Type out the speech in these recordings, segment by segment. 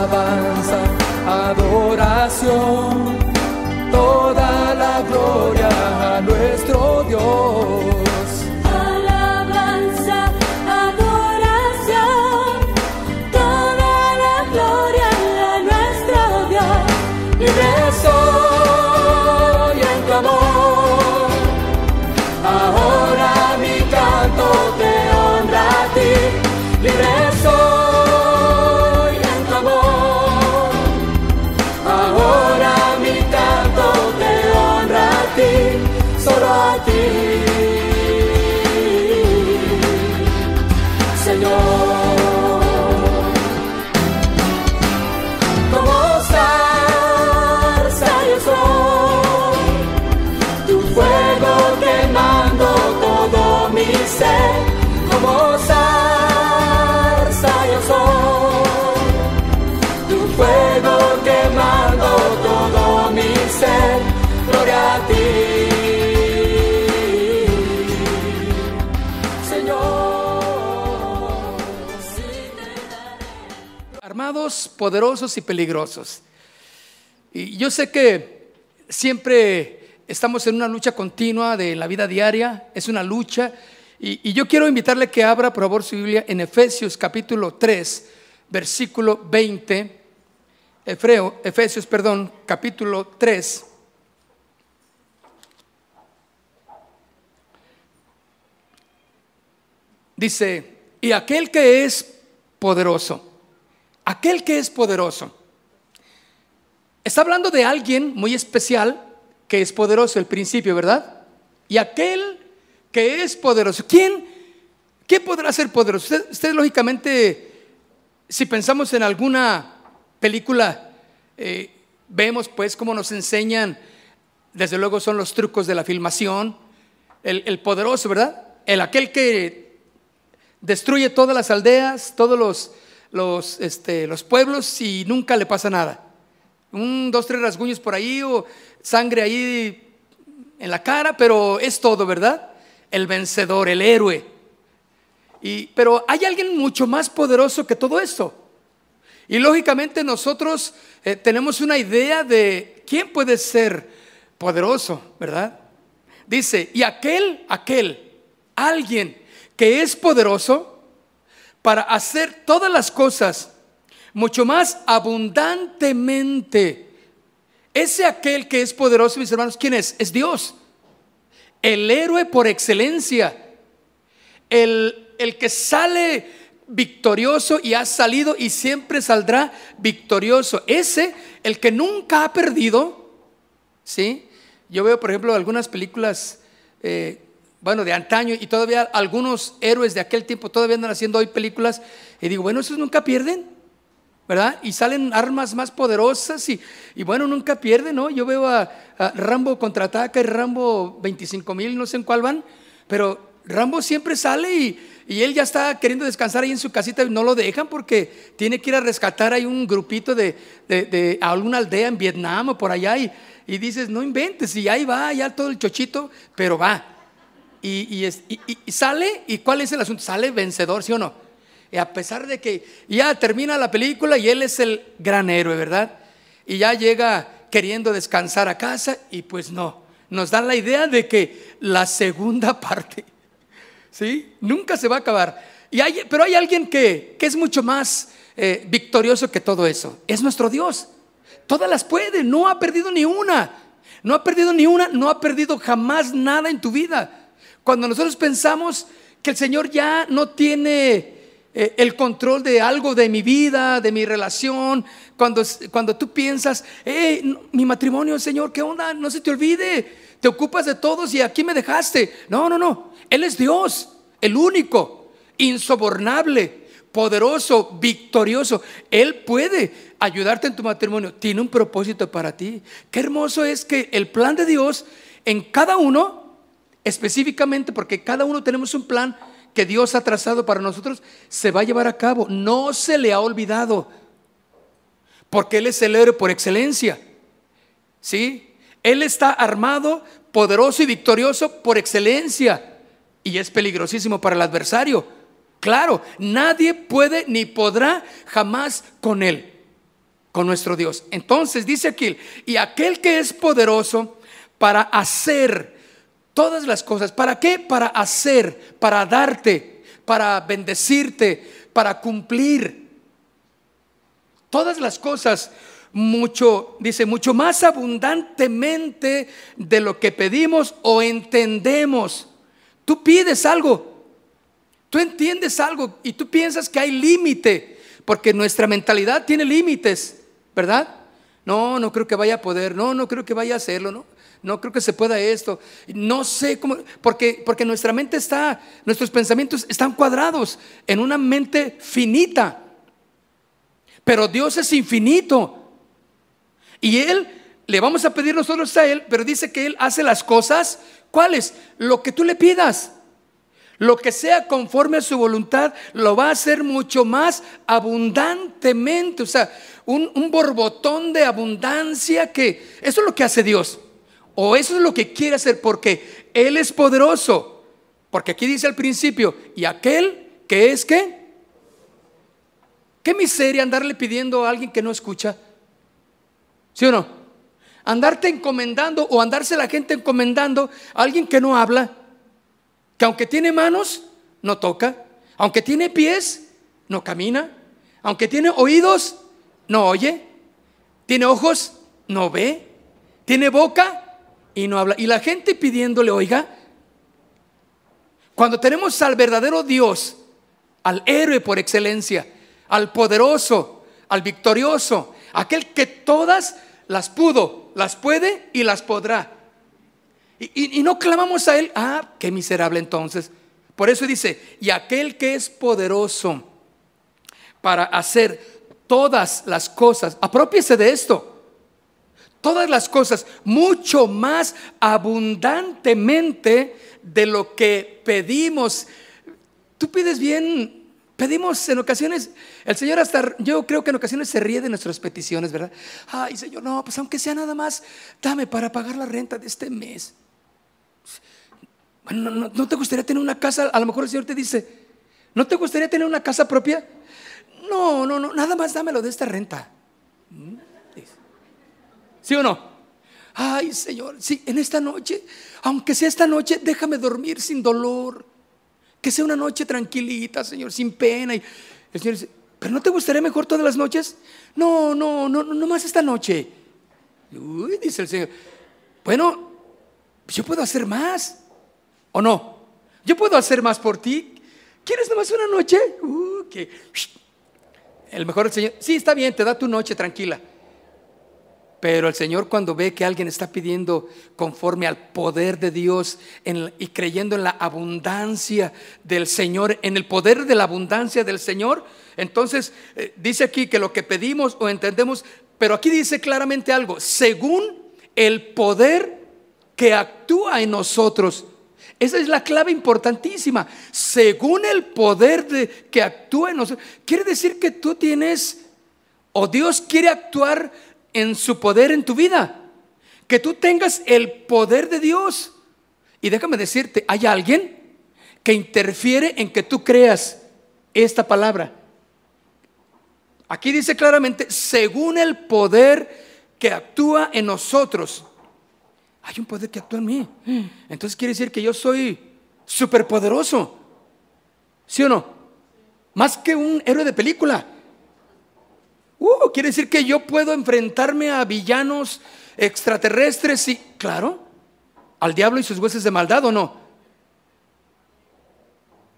alabanza, adoración, Poderosos y peligrosos. Y yo sé que siempre estamos en una lucha continua de la vida diaria, es una lucha. Y, y yo quiero invitarle que abra, por favor, su Biblia en Efesios capítulo 3, versículo 20. Efreo, Efesios, perdón, capítulo 3. Dice, y aquel que es poderoso, aquel que es poderoso. Está hablando de alguien muy especial que es poderoso, el principio, ¿verdad? Y aquel que es poderoso. ¿Quién? ¿Qué podrá ser poderoso? Usted, usted, lógicamente, si pensamos en alguna película, eh, vemos pues cómo nos enseñan, desde luego son los trucos de la filmación, el, el poderoso, ¿verdad? El aquel que destruye todas las aldeas, todos los, los, este, los pueblos y nunca le pasa nada. Un, dos, tres rasguños por ahí o sangre ahí en la cara, pero es todo, ¿verdad? El vencedor, el héroe. Y, pero hay alguien mucho más poderoso que todo esto. Y lógicamente nosotros eh, tenemos una idea de quién puede ser poderoso, ¿verdad? Dice, y aquel, aquel, alguien que es poderoso para hacer todas las cosas mucho más abundantemente. Ese aquel que es poderoso, mis hermanos, ¿quién es? Es Dios. El héroe por excelencia. El, el que sale victorioso y ha salido y siempre saldrá victorioso. Ese, el que nunca ha perdido. ¿Sí? Yo veo, por ejemplo, algunas películas, eh, bueno, de antaño y todavía algunos héroes de aquel tiempo todavía andan haciendo hoy películas y digo, bueno, esos nunca pierden. ¿verdad? Y salen armas más poderosas y, y bueno, nunca pierden, ¿no? Yo veo a, a Rambo contraataca y Rambo 25 mil, no sé en cuál van, pero Rambo siempre sale y, y, él ya está queriendo descansar ahí en su casita y no lo dejan porque tiene que ir a rescatar ahí un grupito de, de, de alguna aldea en Vietnam o por allá y, y, dices, no inventes, y ahí va, ya todo el chochito, pero va. Y, es, y sale, ¿y cuál es el asunto? Sale vencedor, ¿sí o no? Y a pesar de que ya termina la película y él es el gran héroe, ¿verdad? Y ya llega queriendo descansar a casa y pues no, nos dan la idea de que la segunda parte, ¿sí? Nunca se va a acabar. Y hay, pero hay alguien que, que es mucho más eh, victorioso que todo eso. Es nuestro Dios. Todas las puede, no ha perdido ni una. No ha perdido ni una, no ha perdido jamás nada en tu vida. Cuando nosotros pensamos que el Señor ya no tiene eh, el control de algo de mi vida, de mi relación, cuando, cuando tú piensas, hey, mi matrimonio, Señor, ¿qué onda? No se te olvide, te ocupas de todos y aquí me dejaste. No, no, no, Él es Dios, el único, insobornable, poderoso, victorioso. Él puede ayudarte en tu matrimonio, tiene un propósito para ti. Qué hermoso es que el plan de Dios en cada uno, específicamente porque cada uno tenemos un plan, que Dios ha trazado para nosotros se va a llevar a cabo. No se le ha olvidado. Porque Él es el héroe por excelencia. ¿Sí? Él está armado, poderoso y victorioso por excelencia. Y es peligrosísimo para el adversario. Claro, nadie puede ni podrá jamás con Él. con nuestro Dios. Entonces dice aquí, y aquel que es poderoso para hacer todas las cosas, ¿para qué? Para hacer, para darte, para bendecirte, para cumplir todas las cosas mucho, dice, mucho más abundantemente de lo que pedimos o entendemos. Tú pides algo, tú entiendes algo y tú piensas que hay límite, porque nuestra mentalidad tiene límites, ¿verdad? No, no creo que vaya a poder, no, no creo que vaya a hacerlo, no. No creo que se pueda esto. No sé cómo, porque, porque nuestra mente está, nuestros pensamientos están cuadrados en una mente finita. Pero Dios es infinito. Y Él, le vamos a pedir nosotros a Él, pero dice que Él hace las cosas, ¿cuáles? Lo que tú le pidas. Lo que sea conforme a su voluntad, lo va a hacer mucho más abundantemente. O sea, un, un borbotón de abundancia que eso es lo que hace Dios. O eso es lo que quiere hacer porque Él es poderoso. Porque aquí dice al principio, y aquel que es que... Qué miseria andarle pidiendo a alguien que no escucha. ¿Sí o no? Andarte encomendando o andarse la gente encomendando a alguien que no habla, que aunque tiene manos, no toca, aunque tiene pies, no camina, aunque tiene oídos, no oye, tiene ojos, no ve, tiene boca y no habla. Y la gente pidiéndole, oiga, cuando tenemos al verdadero Dios, al héroe por excelencia, al poderoso, al victorioso, aquel que todas las pudo, las puede y las podrá. Y, no clamamos a Él, ah, qué miserable entonces. Por eso dice, y aquel que es poderoso para hacer todas las cosas, apropiese de esto, todas las cosas, mucho más abundantemente de lo que pedimos. Tú pides bien Pedimos en ocasiones, el Señor hasta, yo creo que en ocasiones se ríe de nuestras peticiones, ¿verdad? Ay, Señor, no, pues aunque sea nada más, dame para pagar la renta de este mes. Bueno, no, te gustaría tener una casa? A lo mejor el Señor te dice, ¿no te gustaría tener una casa propia? No, no, no, nada más dámelo de esta renta. ¿Mm? ¿Sí o no? Ay, Señor, sí, en esta noche, aunque sea esta noche, déjame dormir sin dolor. Que sea una noche tranquilita, Señor, sin pena. Y el Señor dice, ¿pero no te gustaría mejor todas las noches? No, no, no, no más esta noche. Uy, dice el Señor, bueno, yo puedo hacer más. ¿O no? Yo puedo hacer más por ti. ¿Quieres nomás una noche? Uh, que... El mejor el Señor, sí, está bien, te da tu noche tranquila. Pero el Señor cuando ve que alguien está pidiendo conforme al poder de Dios y creyendo en la abundancia del Señor, en el poder de la abundancia del Señor, entonces eh, dice aquí que lo que pedimos o entendemos, pero aquí dice claramente algo, según el poder que actúa en nosotros. Esa es la clave importantísima. Según el poder de, que actúa en nosotros. Quiere decir que tú tienes, o Dios quiere actuar en su poder en tu vida. Que tú tengas el poder de Dios. Y déjame decirte, hay alguien que interfiere en que tú creas esta palabra. Aquí dice claramente, según el poder que actúa en nosotros. Hay un poder que actúa en mí. Entonces quiere decir que yo soy superpoderoso. ¿Sí o no? Más que un héroe de película. Uh, quiere decir que yo puedo enfrentarme a villanos extraterrestres y, claro, al diablo y sus huesos de maldad o no.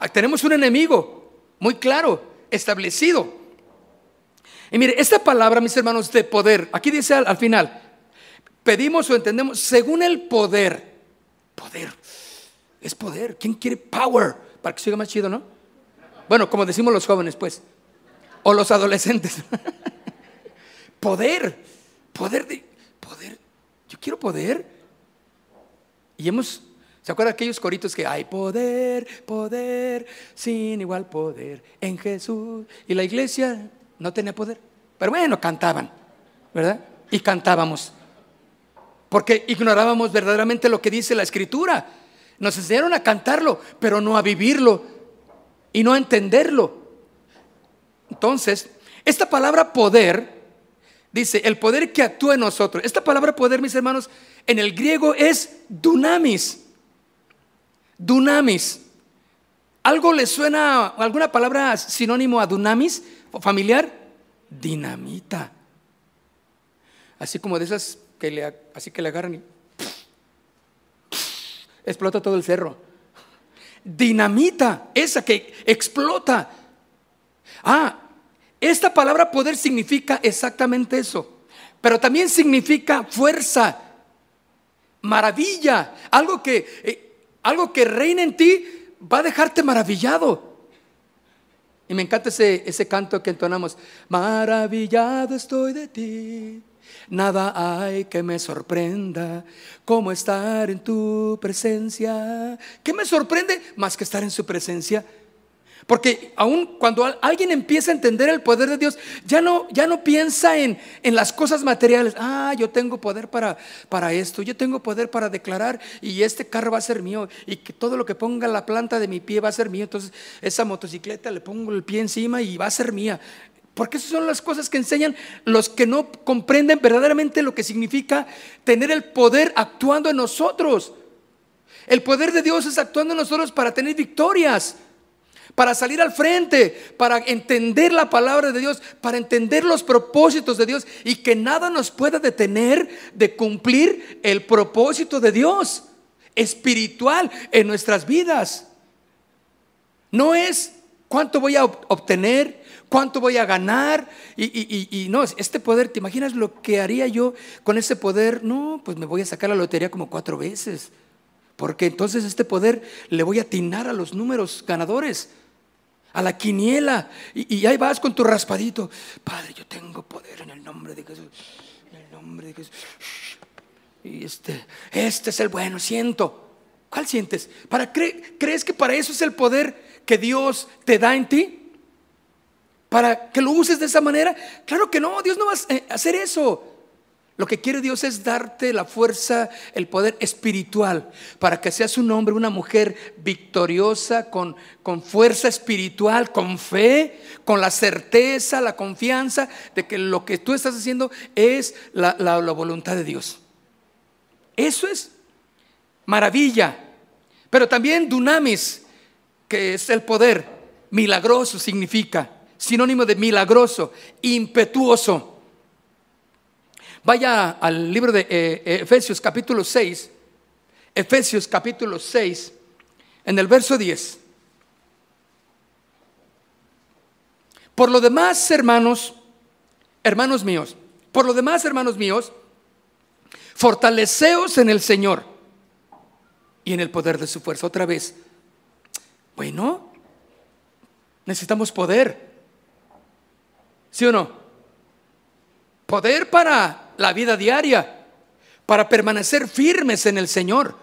Ah, tenemos un enemigo muy claro, establecido. Y mire, esta palabra, mis hermanos, de poder, aquí dice al, final, pedimos o entendemos según el poder. Poder, es poder. ¿Quién quiere power? Para que siga más chido, ¿no? Bueno, como decimos los jóvenes, pues, o los adolescentes. Poder, poder de, poder. Yo quiero poder. Y hemos, ¿se acuerdan aquellos coritos que hay poder, poder, sin igual poder en Jesús? Y la iglesia no tenía poder. Pero bueno, cantaban, ¿verdad? Y cantábamos. Porque ignorábamos verdaderamente lo que dice la escritura. Nos enseñaron a cantarlo, pero no a vivirlo y no a entenderlo. Entonces, esta palabra poder Dice, el poder que actúa en nosotros. Esta palabra poder, mis hermanos, en el griego es dunamis. Dunamis. ¿Algo le suena, alguna palabra sinónimo a dunamis, familiar? Dinamita. Así como de esas que le, así que le agarran y explota todo el cerro. Dinamita, esa que explota. Ah, esta palabra poder significa exactamente eso, pero también significa fuerza, maravilla, algo que, eh, algo que reina en ti va a dejarte maravillado. Y me encanta ese, ese canto que entonamos, maravillado estoy de ti. Nada hay que me sorprenda como estar en tu presencia. ¿Qué me sorprende más que estar en su presencia? Porque aún cuando alguien empieza a entender el poder de Dios, ya no, ya no piensa en, en, las cosas materiales. Ah, yo tengo poder para, para esto, yo tengo poder para declarar y este carro va a ser mío y que todo lo que ponga la planta de mi pie va a ser mío. Entonces esa motocicleta le pongo el pie encima y va a ser mía. Porque esas son las cosas que enseñan los que no comprenden verdaderamente lo que significa tener el poder actuando en nosotros. El poder de Dios es actuando en nosotros para tener victorias para salir al frente, para entender la palabra de Dios, para entender los propósitos de Dios y que nada nos pueda detener de cumplir el propósito de Dios espiritual en nuestras vidas. No es cuánto voy a obtener, cuánto voy a ganar y, no, este poder, ¿te imaginas lo que haría yo con ese poder? No, pues me voy a sacar la lotería como cuatro veces. Porque entonces este poder le voy a atinar a los números ganadores a la quiniela. Y, ahí vas con tu raspadito. Padre, yo tengo poder en el nombre de Jesús. En el nombre de Jesús. Y este, este es el bueno, siento. ¿Cuál sientes? ¿Para ¿Crees que para eso es el poder que Dios te da en ti? ¿Para que lo uses de esa manera? Claro que no, Dios no va a hacer eso. Lo que quiere Dios es darte la fuerza, el poder espiritual, para que seas un hombre, una mujer victoriosa, con, con fuerza espiritual, con fe, con la certeza, la confianza de que lo que tú estás haciendo es la, la voluntad de Dios. Eso es maravilla. Pero también dunamis, que es el poder, milagroso significa, sinónimo de milagroso, impetuoso. Vaya al libro de eh, Efesios capítulo 6, Efesios capítulo 6, en el verso 10. Por lo demás, hermanos, hermanos míos, por lo demás, hermanos míos, fortaleceos en el Señor y en el poder de su fuerza. Otra vez, bueno, necesitamos poder. ¿Sí o no? Poder para la vida diaria, para permanecer firmes en el Señor.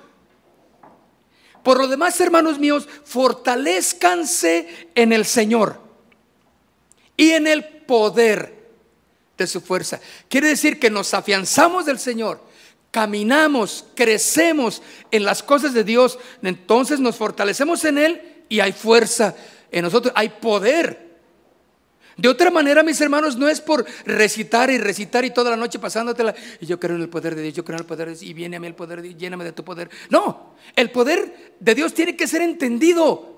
Por lo demás, hermanos míos, fortalezcanse en el Señor y en el poder de su fuerza. Quiere decir que nos afianzamos del Señor, caminamos, crecemos en las cosas de Dios, entonces nos fortalecemos en Él y hay fuerza en nosotros, hay poder de otra manera, mis hermanos, no es por recitar y recitar y toda la noche pasándotela. Y yo creo en el poder de Dios, yo creo en el poder de Dios, y viene a mí el poder de Dios, lléname de tu poder. No, el poder de Dios tiene que ser entendido.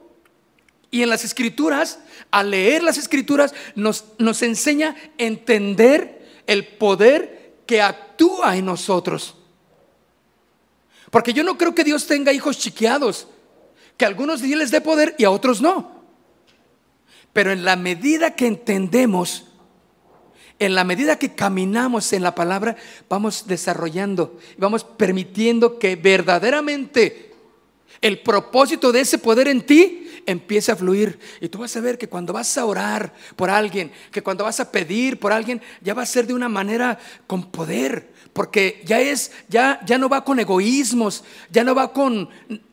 Y en las escrituras, al leer las escrituras, nos, nos enseña entender el poder que actúa en nosotros. Porque yo no creo que Dios tenga hijos chiqueados, que a algunos les dé poder y a otros no. Pero en la medida que entendemos, en la medida que caminamos en la palabra, vamos desarrollando vamos permitiendo que verdaderamente el propósito de ese poder en ti empiece a fluir. Y tú vas a ver que cuando vas a orar por alguien, que cuando vas a pedir por alguien, ya va a ser de una manera con poder, porque ya es, ya, ya no va con egoísmos, ya no va con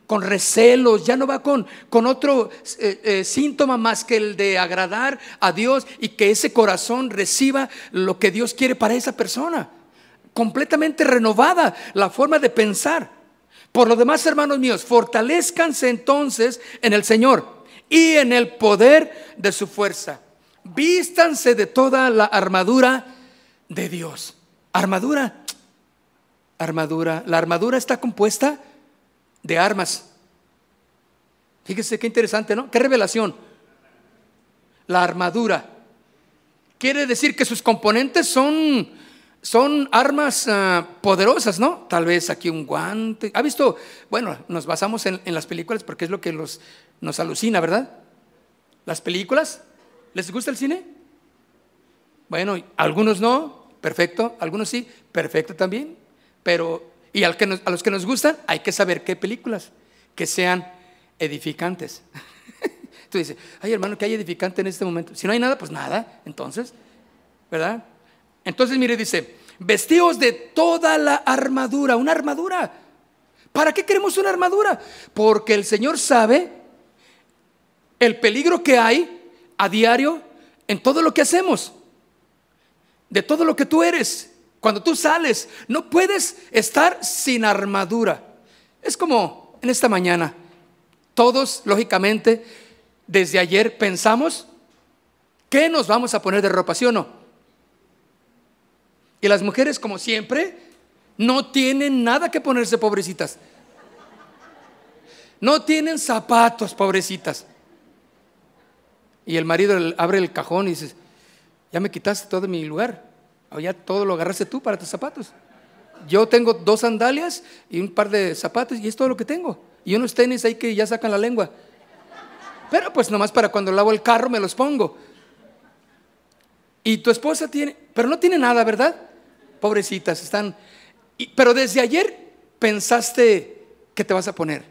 con recelos, ya no va con, con otro eh, eh, síntoma más que el de agradar a Dios y que ese corazón reciba lo que Dios quiere para esa persona. Completamente renovada la forma de pensar. Por lo demás, hermanos míos, fortalezcanse entonces en el Señor y en el poder de su fuerza. Vístanse de toda la armadura de Dios. Armadura. Armadura. La armadura está compuesta de armas. Fíjese qué interesante, ¿no? Qué revelación. La armadura. Quiere decir que sus componentes son, son armas ah, poderosas, ¿no? Tal vez aquí un guante. ¿Ha visto? Bueno, nos basamos en, en las películas porque es lo que los, nos alucina, ¿verdad? Las películas. ¿Les gusta el cine? Bueno, algunos no, perfecto. Algunos sí, perfecto también. Pero, y al que a los que nos gustan, hay que saber qué películas, que sean edificantes. Tú dices, ay hermano, ¿qué hay edificante en este momento? Si no hay nada, pues nada, entonces, ¿verdad? Entonces, mire, dice, vestidos de toda la armadura, una armadura. ¿Para qué queremos una armadura? Porque el Señor sabe el peligro que hay a diario en todo lo que hacemos, de todo lo que tú eres. Cuando tú sales, no puedes estar sin armadura. Es como en esta mañana, todos, lógicamente, desde ayer pensamos, ¿qué nos vamos a poner de ropa, sí o no? Y las mujeres, como siempre, no tienen nada que ponerse, pobrecitas. No tienen zapatos, pobrecitas. Y el marido abre el cajón y dice, ya me quitaste todo mi lugar. Ya todo lo agarraste tú para tus zapatos. Yo tengo dos sandalias y un par de zapatos y es todo lo que tengo. Y unos tenis ahí que ya sacan la lengua. Pero pues nomás para cuando lavo el carro me los pongo. Y tu esposa tiene, pero no tiene nada, ¿verdad? Pobrecitas, están... pero desde ayer pensaste que te vas a poner.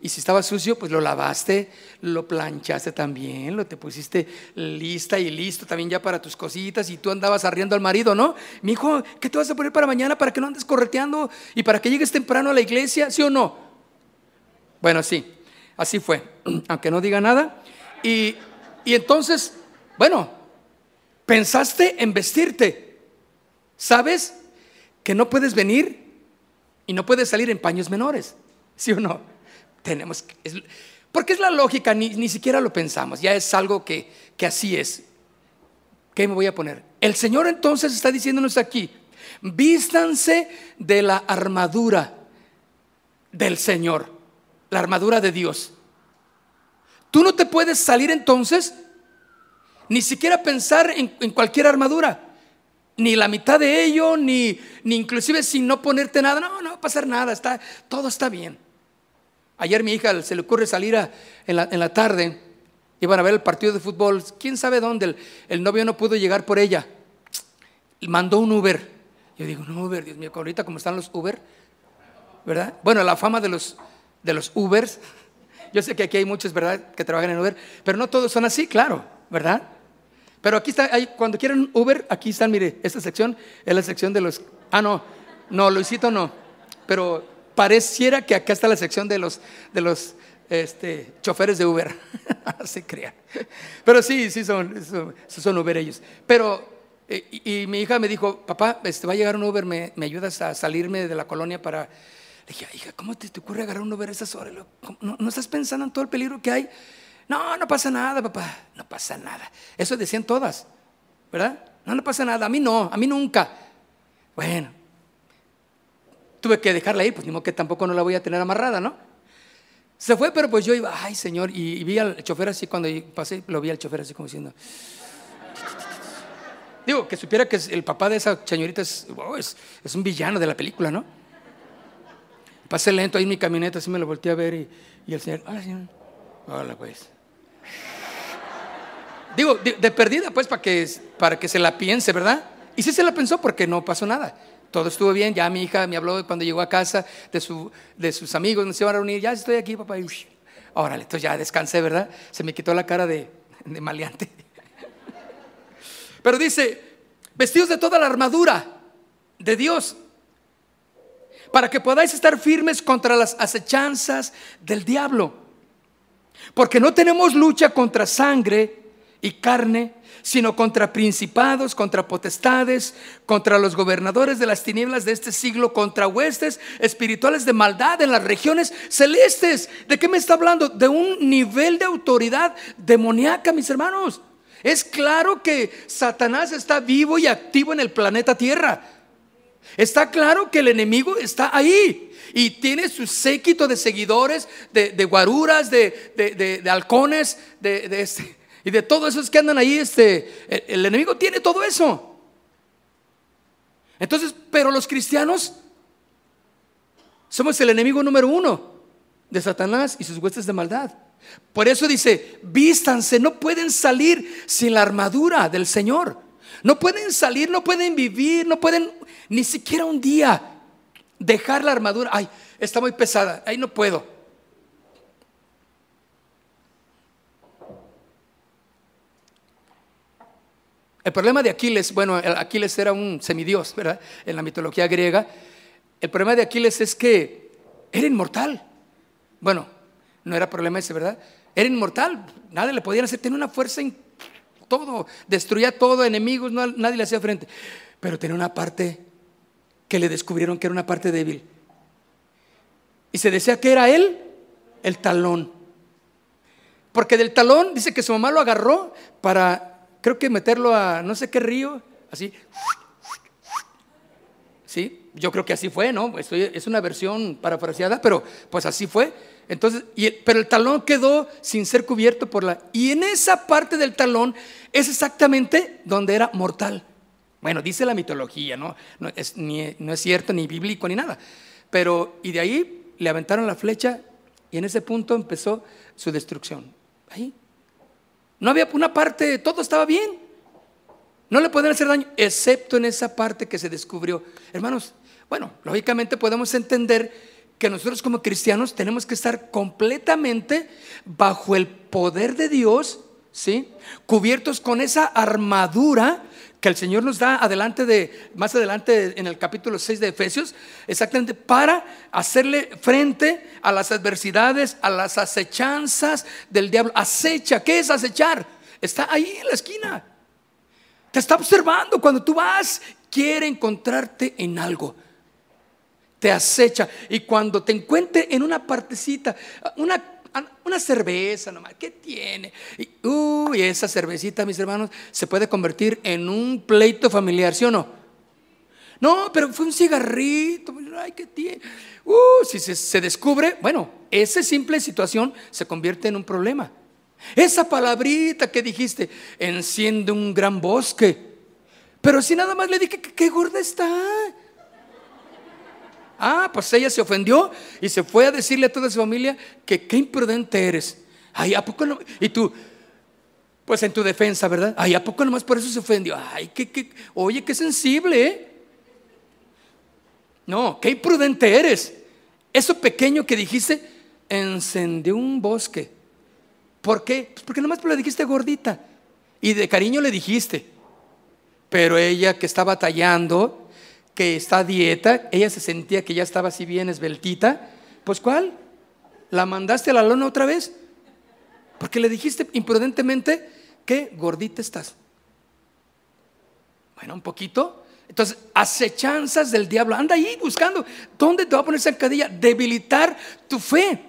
Y si estaba sucio, pues lo lavaste, lo planchaste también, lo te pusiste lista y listo también ya para tus cositas y tú andabas arriendo al marido, ¿no? Mi hijo, ¿qué te vas a poner para mañana para que no andes correteando y para que llegues temprano a la iglesia? ¿Sí o no? Bueno, sí. Así fue, aunque no diga nada. Y, entonces, bueno, pensaste en vestirte. ¿Sabes que no puedes venir y no puedes salir en paños menores? ¿Sí o no? Tenemos que... porque es la lógica, ni, ni, siquiera lo pensamos, ya es algo que, que así es. ¿Qué me voy a poner? El Señor entonces está diciéndonos aquí, vístanse de la armadura del Señor la armadura de Dios. Tú no te puedes salir entonces, ni siquiera pensar en, cualquier armadura, ni la mitad de ello, ni, ni inclusive sin no ponerte nada. No, no va a pasar nada, está, todo está bien. Ayer mi hija se le ocurre salir en, la, tarde, iban a ver el partido de fútbol, quién sabe dónde, el, novio no pudo llegar por ella. Mandó un Uber. Yo digo, no Uber, Dios mío, ahorita como están los Uber, ¿verdad? Bueno, la fama de los de los Ubers. Yo sé que aquí hay muchos, ¿verdad?, que trabajan en Uber, pero no todos son así, claro, ¿verdad? Pero aquí está, cuando quieren Uber, aquí están, mire, esta sección es la sección de los... Ah, no, no, Luisito no, pero pareciera que acá está la sección de los, de los este, choferes de Uber, se crea. Pero sí, sí son, son, son Uber ellos. Pero, eh, y, mi hija me dijo, papá, este, va a llegar un Uber, ¿me, ¿me ayudas a salirme de la colonia para dije, hija, ¿cómo te, te ocurre agarrar un Uber a esas horas? ¿No, ¿No, estás pensando en todo el peligro que hay? No, no pasa nada, papá, no pasa nada. Eso decían todas, ¿verdad? No, no pasa nada, a mí no, a mí nunca. Bueno, tuve que dejarla ir, pues ni que tampoco no la voy a tener amarrada, ¿no? Se fue, pero pues yo iba, ay señor, y, vi al chofer así, cuando pasé, lo vi al chofer así como diciendo... Digo, que supiera que el papá de esa señorita es, es, es un villano de la película, ¿no? Pasé lento ahí en mi camioneta, así me lo volteé a ver y, el señor, hola señor, hola pues. Digo, de, perdida pues para que, para que se la piense, ¿verdad? Y sí se la pensó porque no pasó nada. Todo estuvo bien, ya mi hija me habló cuando llegó a casa de, su, de sus amigos, nos iban a reunir, ya estoy aquí, papá. Y, órale, entonces ya descansé, ¿verdad? Se me quitó la cara de, de maleante. Pero dice, vestidos de toda la armadura de Dios para que podáis estar firmes contra las acechanzas del diablo. Porque no tenemos lucha contra sangre y carne, sino contra principados, contra potestades, contra los gobernadores de las tinieblas de este siglo, contra huestes espirituales de maldad en las regiones celestes. ¿De qué me está hablando? De un nivel de autoridad demoníaca, mis hermanos. Es claro que Satanás está vivo y activo en el planeta Tierra. Está claro que el enemigo está ahí y tiene su séquito de seguidores, de, guaruras, de, halcones, de, este, y de todos esos que andan ahí. Este, el enemigo tiene todo eso. Entonces, pero los cristianos somos el enemigo número uno de Satanás y sus huestes de maldad. Por eso dice, vístanse, no pueden salir sin la armadura del Señor. No pueden salir, no pueden vivir, no pueden ni siquiera un día dejar la armadura. Ay, está muy pesada, ahí no puedo. El problema de Aquiles, bueno, Aquiles era un semidios, ¿verdad? En la mitología griega. El problema de Aquiles es que era inmortal. Bueno, no era problema ese, ¿verdad? Era inmortal, nada le podían hacer, tenía una fuerza en todo, destruía todo, enemigos, nadie le hacía frente. Pero tenía una parte que le descubrieron que era una parte débil. Y se decía que era él el talón. Porque del talón dice que su mamá lo agarró para, creo que meterlo a no sé qué río, así. ¿Sí? Yo creo que así fue, ¿no? es una versión parafraseada, pero pues así fue. Entonces, pero el talón quedó sin ser cubierto por la... Y en esa parte del talón es exactamente donde era mortal. Bueno, dice la mitología, ¿no? No es, no es cierto, ni bíblico, ni nada. Pero, y de ahí le aventaron la flecha y en ese punto empezó su destrucción. Ahí. No había una parte, todo estaba bien. No le podían hacer daño, excepto en esa parte que se descubrió. Hermanos, bueno, lógicamente podemos entender que nosotros como cristianos tenemos que estar completamente bajo el poder de Dios, ¿sí? Cubiertos con esa armadura que el Señor nos da adelante de más adelante en el capítulo 6 de Efesios, exactamente para hacerle frente a las adversidades, a las acechanzas del diablo. Acecha, ¿qué es acechar? Está ahí en la esquina. Te está observando cuando tú vas, quiere encontrarte en algo te acecha. Y cuando te encuentre en una partecita, una, una cerveza nomás, ¿qué tiene? Y, uy, esa cervecita, mis hermanos, se puede convertir en un pleito familiar, ¿sí o no? No, pero fue un cigarrito, ay, ¿qué tiene? Uh, si se, descubre, bueno, esa simple situación se convierte en un problema. Esa palabrita que dijiste, enciende un gran bosque. Pero si nada más le dije qué gorda está. Ah, pues ella se ofendió y se fue a decirle a toda su familia que qué imprudente eres. Ay, ¿a poco no? Y tú, pues en tu defensa, ¿verdad? Ay, ¿a poco nomás por eso se ofendió? Ay, qué, qué, oye, qué sensible, ¿eh? No, qué imprudente eres. Eso pequeño que dijiste encendió un bosque. ¿Por qué? Pues porque nomás le dijiste gordita y de cariño le dijiste. Pero ella que estaba tallando que está a dieta, ella se sentía que ya estaba así bien esbeltita, pues ¿cuál? ¿La mandaste a la lona otra vez? Porque le dijiste imprudentemente que gordita estás. Bueno, un poquito. Entonces, acechanzas del diablo. Anda ahí buscando. ¿Dónde te va a poner zancadilla? Debilitar tu fe.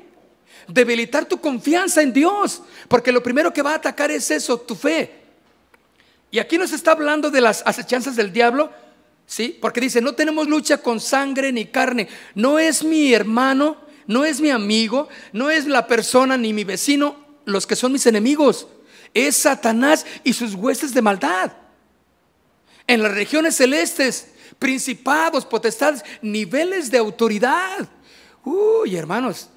Debilitar tu confianza en Dios. Porque lo primero que va a atacar es eso, tu fe. Y aquí nos está hablando de las acechanzas del diablo ¿sí? Porque dice, no tenemos lucha con sangre ni carne. No es mi hermano, no es mi amigo, no es la persona ni mi vecino los que son mis enemigos. Es Satanás y sus huestes de maldad. En las regiones celestes, principados, potestades, niveles de autoridad. Uy, hermanos,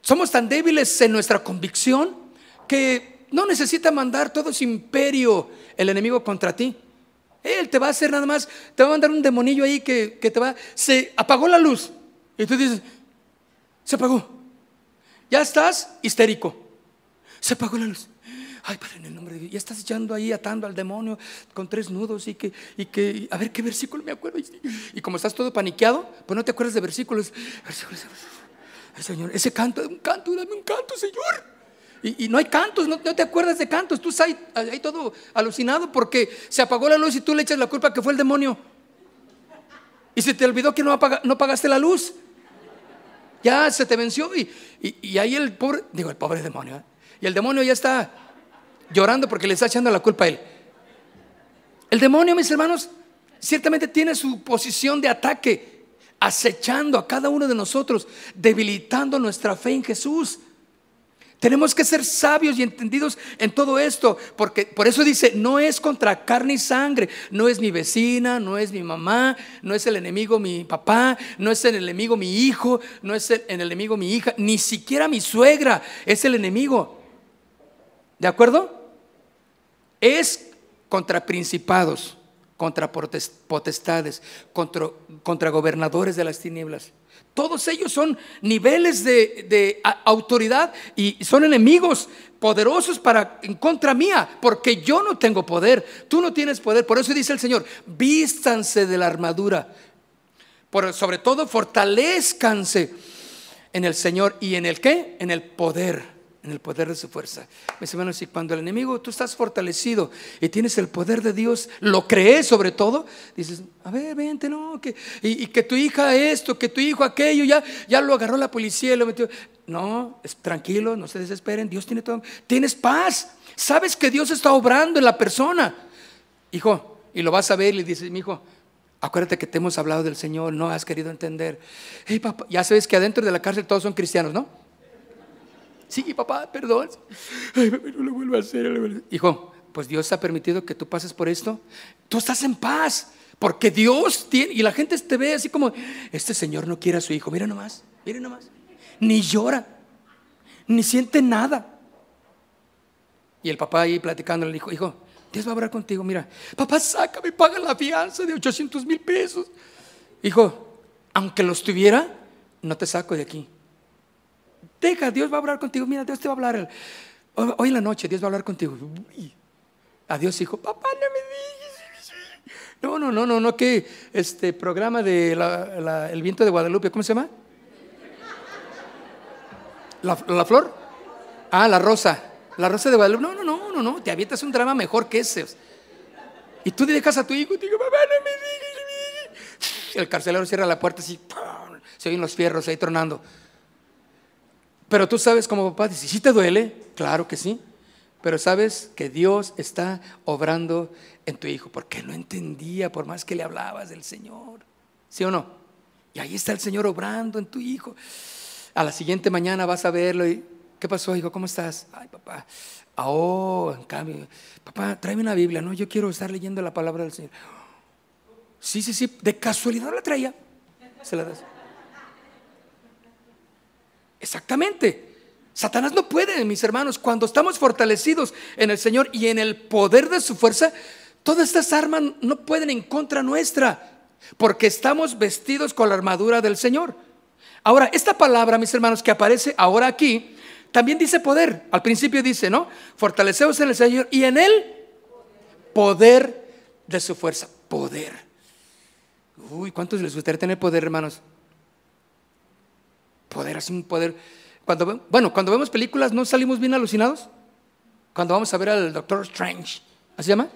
somos tan débiles en nuestra convicción que no necesita mandar todo su imperio el enemigo contra ti. Él te va a hacer nada más, te va a mandar un demonillo ahí que, te va, se apagó la luz. Y tú dices, se apagó. Ya estás histérico. Se apagó la luz. Ay, Padre, en el nombre de Dios. Ya estás echando ahí, atando al demonio con tres nudos y que, y que, a ver qué versículo me acuerdo. Y como estás todo paniqueado, pues no te acuerdas de versículos. Versículos. Señor, ese canto, un canto, dame un canto, Señor. Y, no hay cantos, no, te acuerdas de cantos. Tú estás ahí, todo alucinado porque se apagó la luz y tú le echas la culpa que fue el demonio. Y se te olvidó que no, no pagaste la luz. Ya se te venció y, y, ahí el pobre, digo, el pobre demonio. ¿eh? Y el demonio ya está llorando porque le está echando la culpa a él. El demonio, mis hermanos, ciertamente tiene su posición de ataque, acechando a cada uno de nosotros, debilitando nuestra fe en Jesús. Tenemos que ser sabios y entendidos en todo esto, porque por eso dice, no es contra carne y sangre, no es mi vecina, no es mi mamá, no es el enemigo mi papá, no es el enemigo mi hijo, no es el, enemigo mi hija, ni siquiera mi suegra es el enemigo. ¿De acuerdo? Es contra principados, contra potestades, contra, gobernadores de las tinieblas. Todos ellos son niveles de, autoridad y son enemigos poderosos para en contra mía, porque yo no tengo poder, tú no tienes poder. Por eso dice el Señor, vístanse de la armadura. Por, sobre todo, fortalezcanse en el Señor y en el qué? En el poder en el poder de su fuerza. Mis hermanos, y cuando el enemigo, tú estás fortalecido y tienes el poder de Dios, lo crees sobre todo, dices, a ver, vente, no, que, y, que tu hija esto, que tu hijo aquello, ya, ya lo agarró la policía y lo metió. No, es, tranquilo, no se desesperen, Dios tiene todo. Tienes paz, sabes que Dios está obrando en la persona. Hijo, y lo vas a ver y le dices, mi hijo, acuérdate que te hemos hablado del Señor, no has querido entender. Hey, papá, ya sabes que adentro de la cárcel todos son cristianos, ¿no? Sí, papá, perdón. Ay, no lo vuelvo a hacer. Hijo, pues Dios ha permitido que tú pases por esto. Tú estás en paz. Porque Dios tiene, y la gente te ve así como, este señor no quiere a su hijo, mira nomás, mira nomás, ni llora, ni siente nada. Y el papá ahí platicando le dijo, hijo, Dios va a hablar contigo, mira, papá, sácame, paga la fianza de 800 mil pesos. Hijo, aunque los tuviera, no te saco de aquí. Deja, Dios va a hablar contigo. Mira, Dios te va a hablar. Hoy en la noche Dios va a hablar contigo. Adiós, hijo. Papá, no me digas. No, no, no, no, no, que este programa de El viento de Guadalupe, ¿cómo se llama? ¿La, flor? Ah, la rosa. La rosa de Guadalupe. No, no, no, no, no. Te avientas un drama mejor que ese. Y tú dejas a tu hijo y te digo, papá, no me digas. El carcelero cierra la puerta así. Se oyen los fierros ahí tronando. Pero tú sabes como papá, dices, ¿sí te duele? Claro que sí. Pero sabes que Dios está obrando en tu hijo, porque no entendía por más que le hablabas del Señor. ¿Sí o no? Y ahí está el Señor obrando en tu hijo. A la siguiente mañana vas a verlo y, ¿qué pasó, hijo? ¿Cómo estás? Ay, papá. Oh, en cambio, papá, tráeme una Biblia, ¿no? Yo quiero estar leyendo la palabra del Señor. Sí, sí, sí, de casualidad la traía. Se la das. Exactamente. Satanás no puede, mis hermanos, cuando estamos fortalecidos en el Señor y en el poder de su fuerza, todas estas armas no pueden en contra nuestra, porque estamos vestidos con la armadura del Señor. Ahora, esta palabra, mis hermanos, que aparece ahora aquí, también dice poder. Al principio dice, ¿no? Fortaleceos en el Señor y en el poder de su fuerza. Poder. Uy, ¿cuántos les gustaría tener poder, hermanos? Poder, así un poder. Cuando, bueno, cuando vemos películas, ¿no salimos bien alucinados? Cuando vamos a ver al Doctor Strange, ¿así se llama?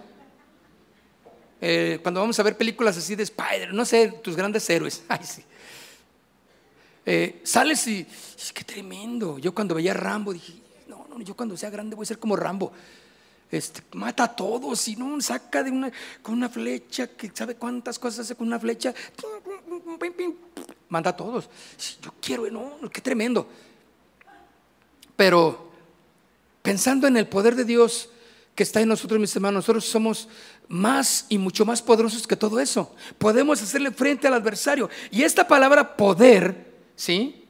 Eh, cuando vamos a ver películas así de Spider, no sé, tus grandes héroes. Ay, sí. Eh, sales y, qué tremendo. Yo cuando veía a Rambo dije, no, no, yo cuando sea grande voy a ser como Rambo. Este, mata a todos y no saca de una, con una flecha que sabe cuántas cosas hace con una flecha manda a todos. Yo quiero, no, qué tremendo. Pero pensando en el poder de Dios que está en nosotros, mis hermanos, nosotros somos más y mucho más poderosos que todo eso. Podemos hacerle frente al adversario. Y esta palabra poder, ¿sí?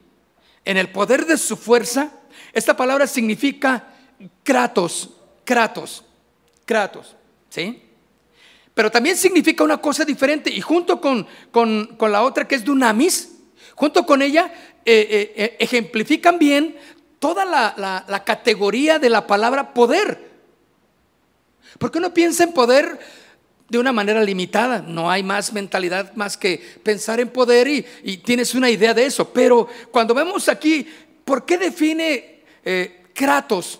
En el poder de su fuerza, esta palabra significa kratos, kratos, kratos, ¿sí? Pero también significa una cosa diferente y junto con, con, la otra que es dunamis, junto con ella eh, eh, eh, ejemplifican bien toda la, categoría de la palabra poder. Porque uno piensa en poder de una manera limitada, no hay más mentalidad más que pensar en poder y, tienes una idea de eso. Pero cuando vemos aquí, ¿por qué define Kratos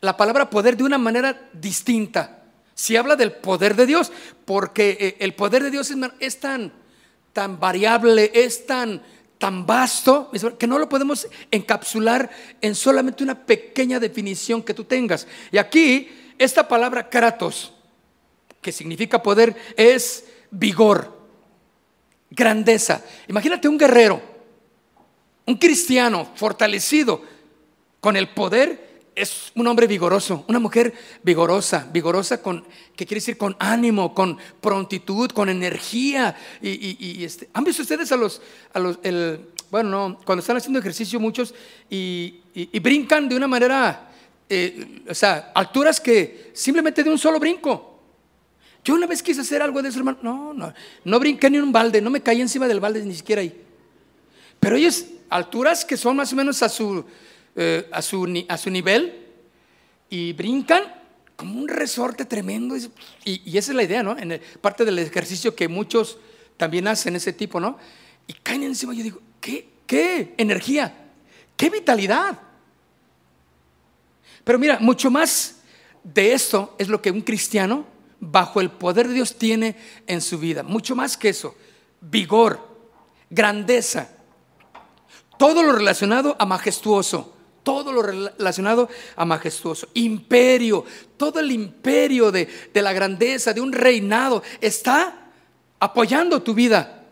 la palabra poder de una manera distinta? Si habla del poder de Dios, porque el poder de Dios es, tan, tan variable, es tan, tan vasto, que no lo podemos encapsular en solamente una pequeña definición que tú tengas. Y aquí esta palabra kratos, que significa poder, es vigor, grandeza. Imagínate un guerrero, un cristiano fortalecido con el poder es un hombre vigoroso, una mujer vigorosa, vigorosa con, ¿qué quiere decir? Con ánimo, con prontitud, con energía. Y, este, ¿Han visto ustedes a los, a los el, bueno, no, cuando están haciendo ejercicio muchos y, brincan de una manera, eh, o sea, alturas que simplemente de un solo brinco. Yo una vez quise hacer algo de eso, hermano. No, no, no brinqué ni un balde, no me caí encima del balde ni siquiera ahí. Pero ellos, alturas que son más o menos a su eh, a, su, a su nivel y brincan como un resorte tremendo. Y, esa es la idea, ¿no? En parte del ejercicio que muchos también hacen ese tipo, ¿no? Y caen encima. Yo digo, ¿qué, qué energía? ¿Qué vitalidad? Pero mira, mucho más de esto es lo que un cristiano bajo el poder de Dios tiene en su vida. Mucho más que eso. Vigor, grandeza, todo lo relacionado a majestuoso todo lo relacionado a majestuoso. Imperio, todo el imperio de, la grandeza, de un reinado, está apoyando tu vida.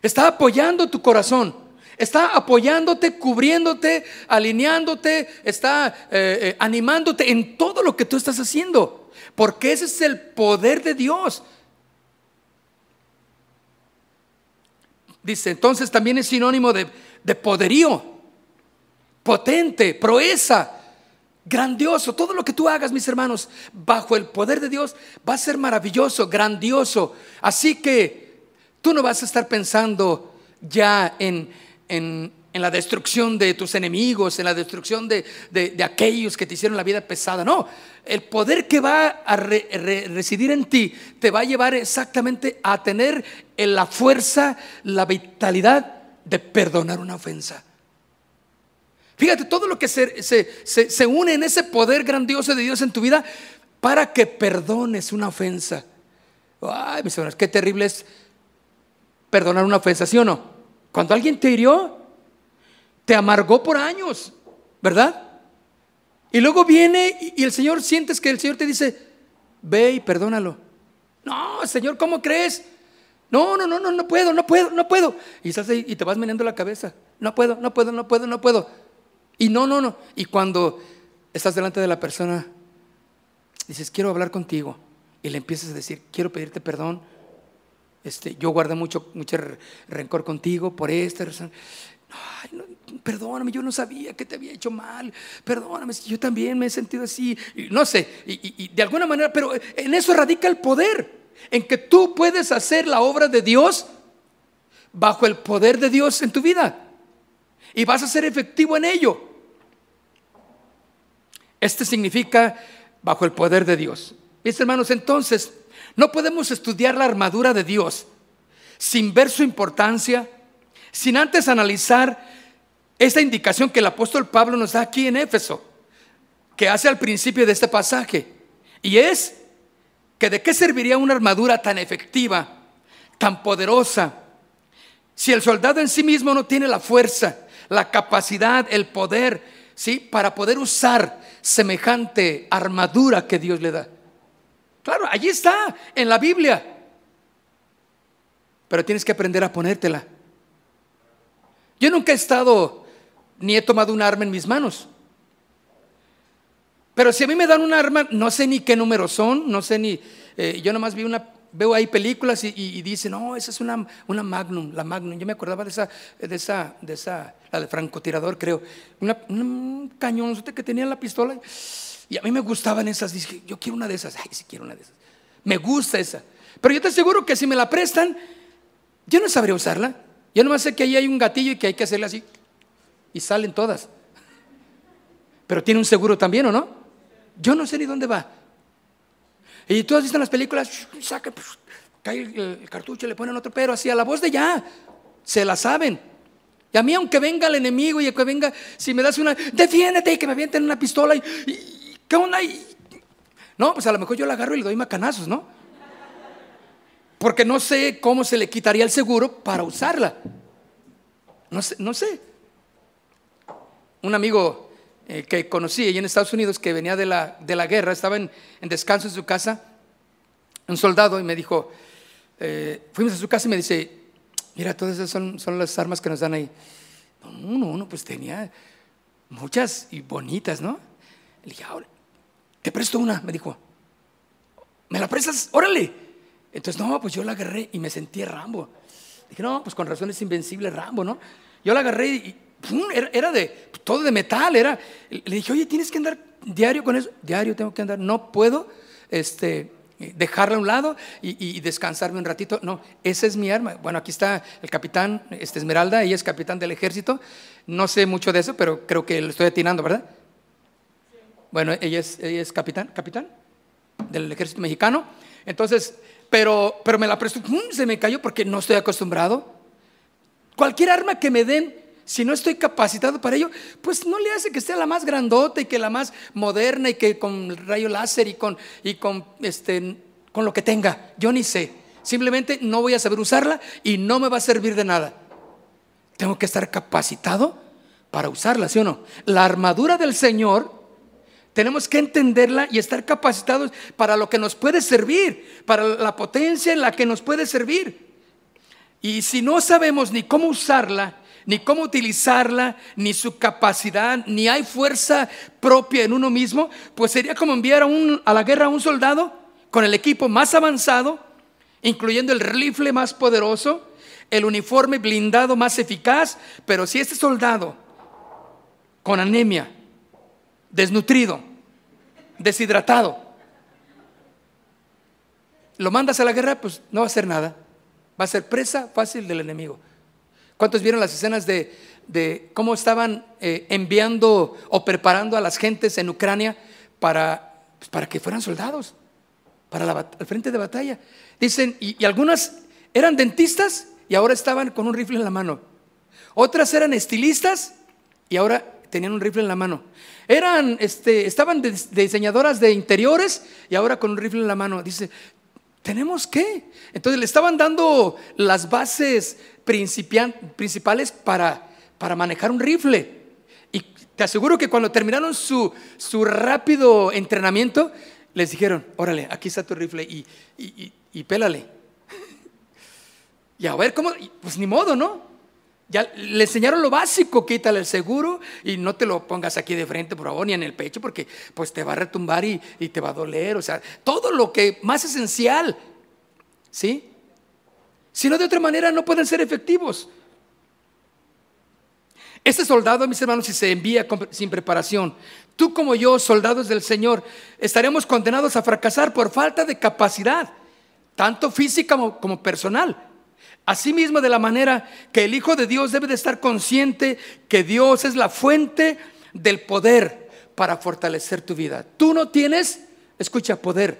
Está apoyando tu corazón. Está apoyándote, cubriéndote, alineándote, está eh, eh, animándote en todo lo que tú estás haciendo. Porque ese es el poder de Dios. Dice, entonces también es sinónimo de, de poderío potente, proeza, grandioso. Todo lo que tú hagas, mis hermanos, bajo el poder de Dios, va a ser maravilloso, grandioso. Así que tú no vas a estar pensando ya en, en, la destrucción de tus enemigos, en la destrucción de, aquellos que te hicieron la vida pesada. No, el poder que va a residir en ti te va a llevar exactamente a tener la fuerza, la vitalidad de perdonar una ofensa. Fíjate todo lo que se, se, une en ese poder grandioso de Dios en tu vida para que perdones una ofensa. Ay, mis hermanos, qué terrible es perdonar una ofensa, ¿sí o no? Cuando alguien te hirió, te amargó por años, ¿verdad? Y luego viene y el Señor sientes que el Señor te dice, ve y perdónalo. No, Señor, ¿cómo crees? No, no, no, no, no puedo, no puedo, no puedo. Y estás ahí y te vas meneando la cabeza. No puedo, no puedo, no puedo, no puedo. Y no, no, no. Y cuando estás delante de la persona, dices, quiero hablar contigo. Y le empiezas a decir, quiero pedirte perdón. Este, yo guardé mucho, mucho rencor contigo por esta razón. Ay, perdóname, yo no sabía que te había hecho mal. Perdóname, yo también me he sentido así. no sé, y de alguna manera, pero en eso radica el poder. En que tú puedes hacer la obra de Dios bajo el poder de Dios en tu vida y vas a ser efectivo en ello. Este significa bajo el poder de Dios. Mis hermanos, entonces, no podemos estudiar la armadura de Dios sin ver su importancia, sin antes analizar esta indicación que el apóstol Pablo nos da aquí en Éfeso, que hace al principio de este pasaje. Y es que de qué serviría una armadura tan efectiva, tan poderosa, si el soldado en sí mismo no tiene la fuerza, la capacidad, el poder, ¿sí? Para poder usar semejante armadura que Dios le da. Claro, allí está, en la Biblia. Pero tienes que aprender a ponértela. Yo nunca he estado, ni he tomado un arma en mis manos. Pero si a mí me dan un arma, no sé ni qué números son, no sé ni, eh, yo nomás vi una veo ahí películas y, y, dicen, no, esa es una, una, Magnum, la Magnum. Yo me acordaba de esa, de esa, de esa, de francotirador, creo. Un cañón que tenía la pistola. Y a mí me gustaban esas. Dije, yo quiero una de esas. Ay, sí quiero una de esas. Me gusta esa. Pero yo te aseguro que si me la prestan, yo no sabría usarla. Yo nomás sé que ahí hay un gatillo y que hay que hacerle así. Y salen todas. Pero tiene un seguro también, ¿o no? Yo no sé ni dónde va. Y tú has visto en las películas, saca, cae el, cartucho, le ponen otro pero así a la voz de ya, se la saben. Y a mí, aunque venga el enemigo y que venga, si me das una, defiéndete y que me avienten una pistola y, ¿qué onda? no, pues a lo mejor yo la agarro y le doy macanazos, ¿no? Porque no sé cómo se le quitaría el seguro para usarla. No sé, no sé. Un amigo eh, que conocí allí en Estados Unidos, que venía de la, de la guerra, estaba en, en descanso en su casa, un soldado, y me dijo, eh, fuimos a su casa y me dice, mira, todas esas son, son las armas que nos dan ahí. Uno, uno, pues tenía muchas y bonitas, ¿no? Le dije, ahora, te presto una, me dijo. ¿Me la prestas? Órale. Entonces, no, pues yo la agarré y me sentí Rambo. Dije, no, pues con razón es invencible Rambo, ¿no? Yo la agarré y era, de todo de metal, era. Le dije, oye, tienes que andar diario con eso. Diario tengo que andar, no puedo este, dejarla a un lado y, descansarme un ratito. No, esa es mi arma. Bueno, aquí está el capitán este Esmeralda, ella es capitán del ejército. No sé mucho de eso, pero creo que lo estoy atinando, ¿verdad? Bueno, ella es, ella es capitán, capitán del ejército mexicano. Entonces, pero, pero me la prestó, se me cayó porque no estoy acostumbrado. Cualquier arma que me den, si no estoy capacitado para ello, pues no le hace que sea la más grandota y que la más moderna y que con rayo láser y con, y con, este, con lo que tenga. Yo ni sé. Simplemente no voy a saber usarla y no me va a servir de nada. Tengo que estar capacitado para usarla, ¿sí o no? La armadura del Señor tenemos que entenderla y estar capacitados para lo que nos puede servir, para la potencia en la que nos puede servir. Y si no sabemos ni cómo usarla, ni cómo utilizarla, ni su capacidad, ni hay fuerza propia en uno mismo, pues sería como enviar a, a la guerra a un soldado con el equipo más avanzado, incluyendo el rifle más poderoso, el uniforme blindado más eficaz, pero si este soldado con anemia, desnutrido, deshidratado. Lo mandas a la guerra, pues no va a hacer nada. Va a ser presa fácil del enemigo. ¿Cuántos vieron las escenas de, cómo estaban eh, enviando o preparando a las gentes en Ucrania para, pues, para que fueran soldados, para el frente de batalla? Dicen, y, y algunas eran dentistas y ahora estaban con un rifle en la mano. Otras eran estilistas y ahora tenían un rifle en la mano. Eran, este, estaban diseñadoras de interiores y ahora con un rifle en la mano. Dice, ¿tenemos qué? Entonces le estaban dando las bases principales para, para manejar un rifle. Y te aseguro que cuando terminaron su, su rápido entrenamiento, les dijeron, órale, aquí está tu rifle y, y, y pélale. Y a ver cómo, pues ni modo, ¿no? Ya le enseñaron lo básico, quítale el seguro y no te lo pongas aquí de frente, por favor, ni en el pecho, porque pues te va a retumbar y, te va a doler. O sea, todo lo que más esencial, ¿sí? Si no, de otra manera no pueden ser efectivos. Este soldado, mis hermanos, si se envía sin preparación, tú como yo, soldados del Señor, estaremos condenados a fracasar por falta de capacidad, tanto física como personal. Asimismo, de la manera que el Hijo de Dios debe de estar consciente que Dios es la fuente del poder para fortalecer tu vida. Tú no tienes, escucha, poder.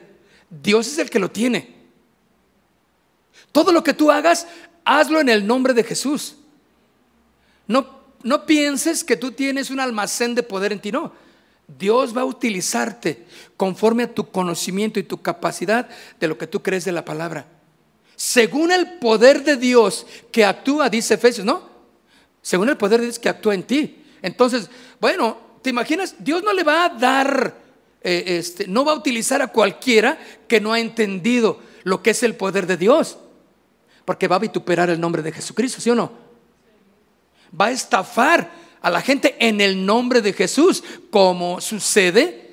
Dios es el que lo tiene. Todo lo que tú hagas, hazlo en el nombre de Jesús. No, no pienses que tú tienes un almacén de poder en ti, no. Dios va a utilizarte conforme a tu conocimiento y tu capacidad de lo que tú crees de la palabra según el poder de Dios que actúa, dice Efesios, ¿no? Según el poder de Dios que actúa en ti. Entonces, bueno, ¿te imaginas? Dios no le va a dar, eh, este, no va a utilizar a cualquiera que no ha entendido lo que es el poder de Dios. Porque va a vituperar el nombre de Jesucristo, ¿sí o no? Va a estafar a la gente en el nombre de Jesús, como sucede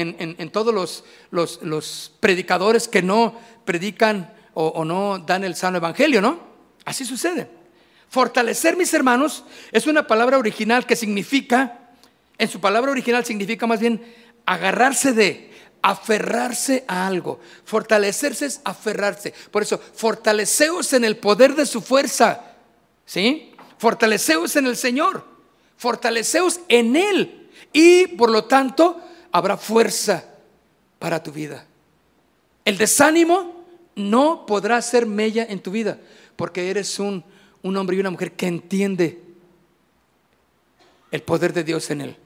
en, todos los, los, predicadores que no predican o, no dan el sano evangelio, ¿no? Así sucede. Fortalecer, mis hermanos, es una palabra original que significa, en su palabra original significa más bien agarrarse de, aferrarse a algo. Fortalecerse es aferrarse. Por eso, fortaleceos en el poder de su fuerza. ¿Sí? Fortaleceos en el Señor. Fortaleceos en Él. Y por lo tanto, habrá fuerza para tu vida. El desánimo no podrá ser mella en tu vida, porque eres un, un hombre y una mujer que entiende el poder de Dios en él.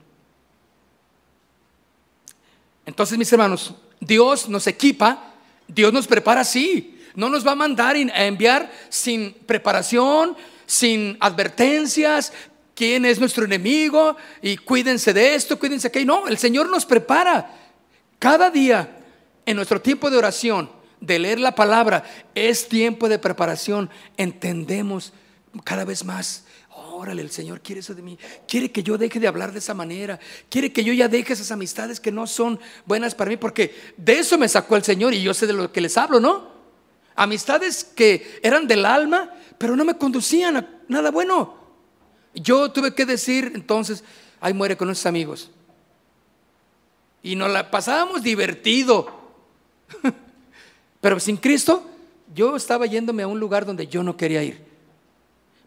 Entonces, mis hermanos, Dios nos equipa, Dios nos prepara así. No nos va a mandar a enviar sin preparación, sin advertencias, quién es nuestro enemigo y cuídense de esto, cuídense de aquello. No, el Señor nos prepara cada día en nuestro tiempo de oración, de leer la palabra, es tiempo de preparación. Entendemos cada vez más. Órale, el Señor quiere eso de mí. Quiere que yo deje de hablar de esa manera. Quiere que yo ya deje esas amistades que no son buenas para mí. Porque de eso me sacó el Señor y yo sé de lo que les hablo, ¿no? Amistades que eran del alma, pero no me conducían a nada bueno. Yo tuve que decir entonces, ay, muere con esos amigos. Y nos la pasábamos divertido. Pero sin Cristo, yo estaba yéndome a un lugar donde yo no quería ir.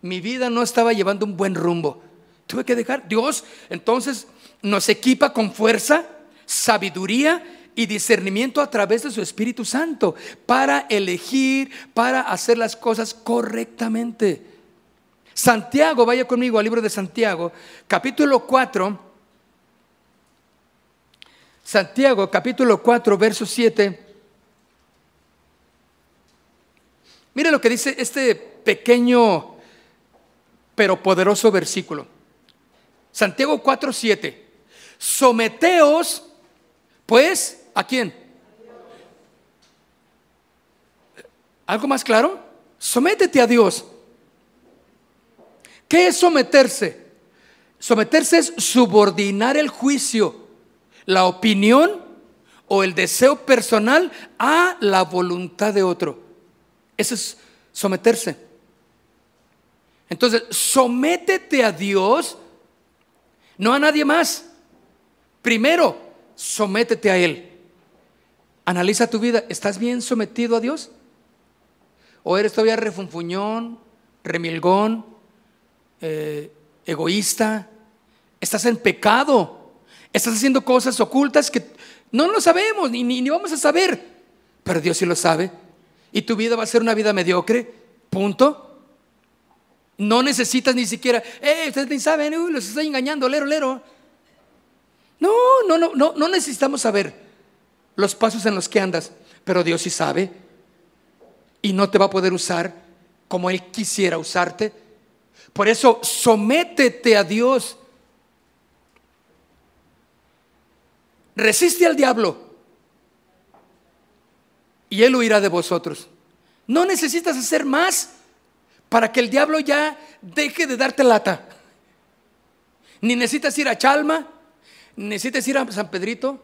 Mi vida no estaba llevando un buen rumbo. Tuve que dejar. Dios entonces nos equipa con fuerza, sabiduría y discernimiento a través de su Espíritu Santo para elegir, para hacer las cosas correctamente. Santiago, vaya conmigo al libro de Santiago, capítulo 4. Santiago, capítulo 4, verso 7. Mire lo que dice este pequeño pero poderoso versículo. Santiago 4, 7. Someteos, pues, ¿a quién? ¿Algo más claro? Sométete a Dios. ¿Qué es someterse? Someterse es subordinar el juicio, la opinión o el deseo personal a la voluntad de otro. Eso es someterse. Entonces, sométete a Dios, no a nadie más. Primero, sométete a Él. Analiza tu vida. ¿Estás bien sometido a Dios? ¿O eres todavía refunfuñón, remilgón, eh, egoísta? ¿Estás en pecado? ¿Estás haciendo cosas ocultas que no lo sabemos ni, ni vamos a saber? Pero Dios sí lo sabe y tu vida va a ser una vida mediocre, punto. No necesitas ni siquiera, eh, ustedes ni saben, los estoy engañando, lero, lero. No, no, no, no, no necesitamos saber los pasos en los que andas, pero Dios sí sabe y no te va a poder usar como Él quisiera usarte. Por eso, sométete a Dios. Resiste al diablo y Él huirá de vosotros. No necesitas hacer más para que el diablo ya deje de darte lata. Ni necesitas ir a Chalma, necesitas ir a San Pedrito,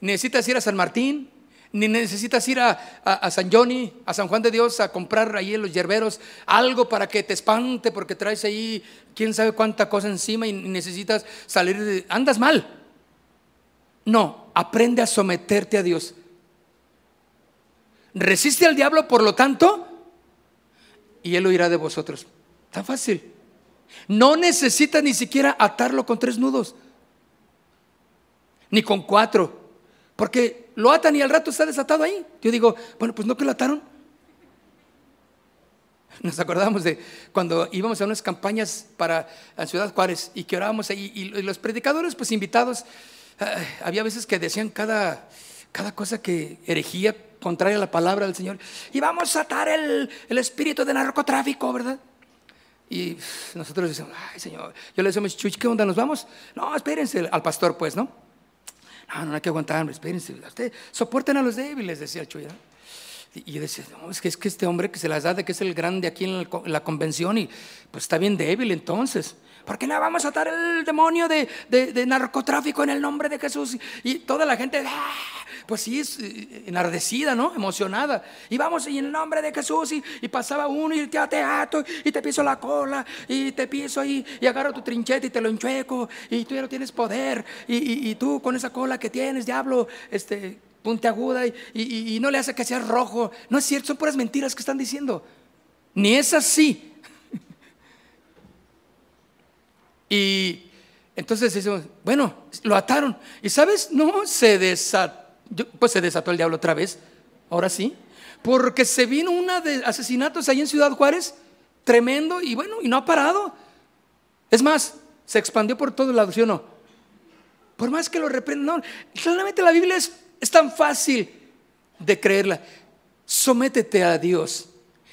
necesitas ir a San Martín, ni necesitas ir a, San Johnny, a San Juan de Dios, a comprar ahí en los yerberos algo para que te espante porque traes ahí quién sabe cuánta cosa encima y necesitas salir de... Andas mal. No, aprende a someterte a Dios. Resiste al diablo, por lo tanto, y él huirá de vosotros. Tan fácil. No necesita ni siquiera atarlo con tres nudos, ni con cuatro, porque lo atan y al rato está desatado ahí. Yo digo, bueno, pues no que lo ataron. Nos acordamos de cuando íbamos a unas campañas para la Ciudad Juárez y que orábamos ahí, y los predicadores, pues invitados, eh, había veces que decían cada, cada cosa que herejía contraria a la palabra del Señor. Y vamos a atar el, espíritu de narcotráfico, ¿verdad? Y nosotros decimos, ay Señor, yo le decimos, Chuch, ¿qué onda? ¿Nos vamos? No, espérense, al pastor pues, ¿no? No, no hay que aguantar, espérense, usted, soporten a los débiles, decía el Chuy. Y decía, no, es que, es que este hombre que se las da de que es el grande aquí en la, convención y pues está bien débil entonces. ¿Por qué no vamos a atar el demonio de, de, narcotráfico en el nombre de Jesús? Y toda la gente, ¡ah! Pues sí, eh, enardecida, ¿no? Emocionada. Y vamos y en el nombre de Jesús y, pasaba uno y te ato y te piso la cola y te piso ahí y agarro tu trinchete y te lo enchueco y tú ya no tienes poder y, tú con esa cola que tienes, diablo, este, puntiaguda y, y, no le hace que sea rojo. No es cierto, son puras mentiras que están diciendo. Ni es así. y entonces decimos, bueno, lo ataron. Y sabes, no se desató pues se desató el diablo otra vez, ahora sí, porque se vino una de asesinatos ahí en Ciudad Juárez, tremendo, y bueno, y no ha parado. Es más, se expandió por todos lados, ¿sí o no? Por más que lo reprendan, no, claramente la Biblia es, tan fácil de creerla. Sométete a Dios,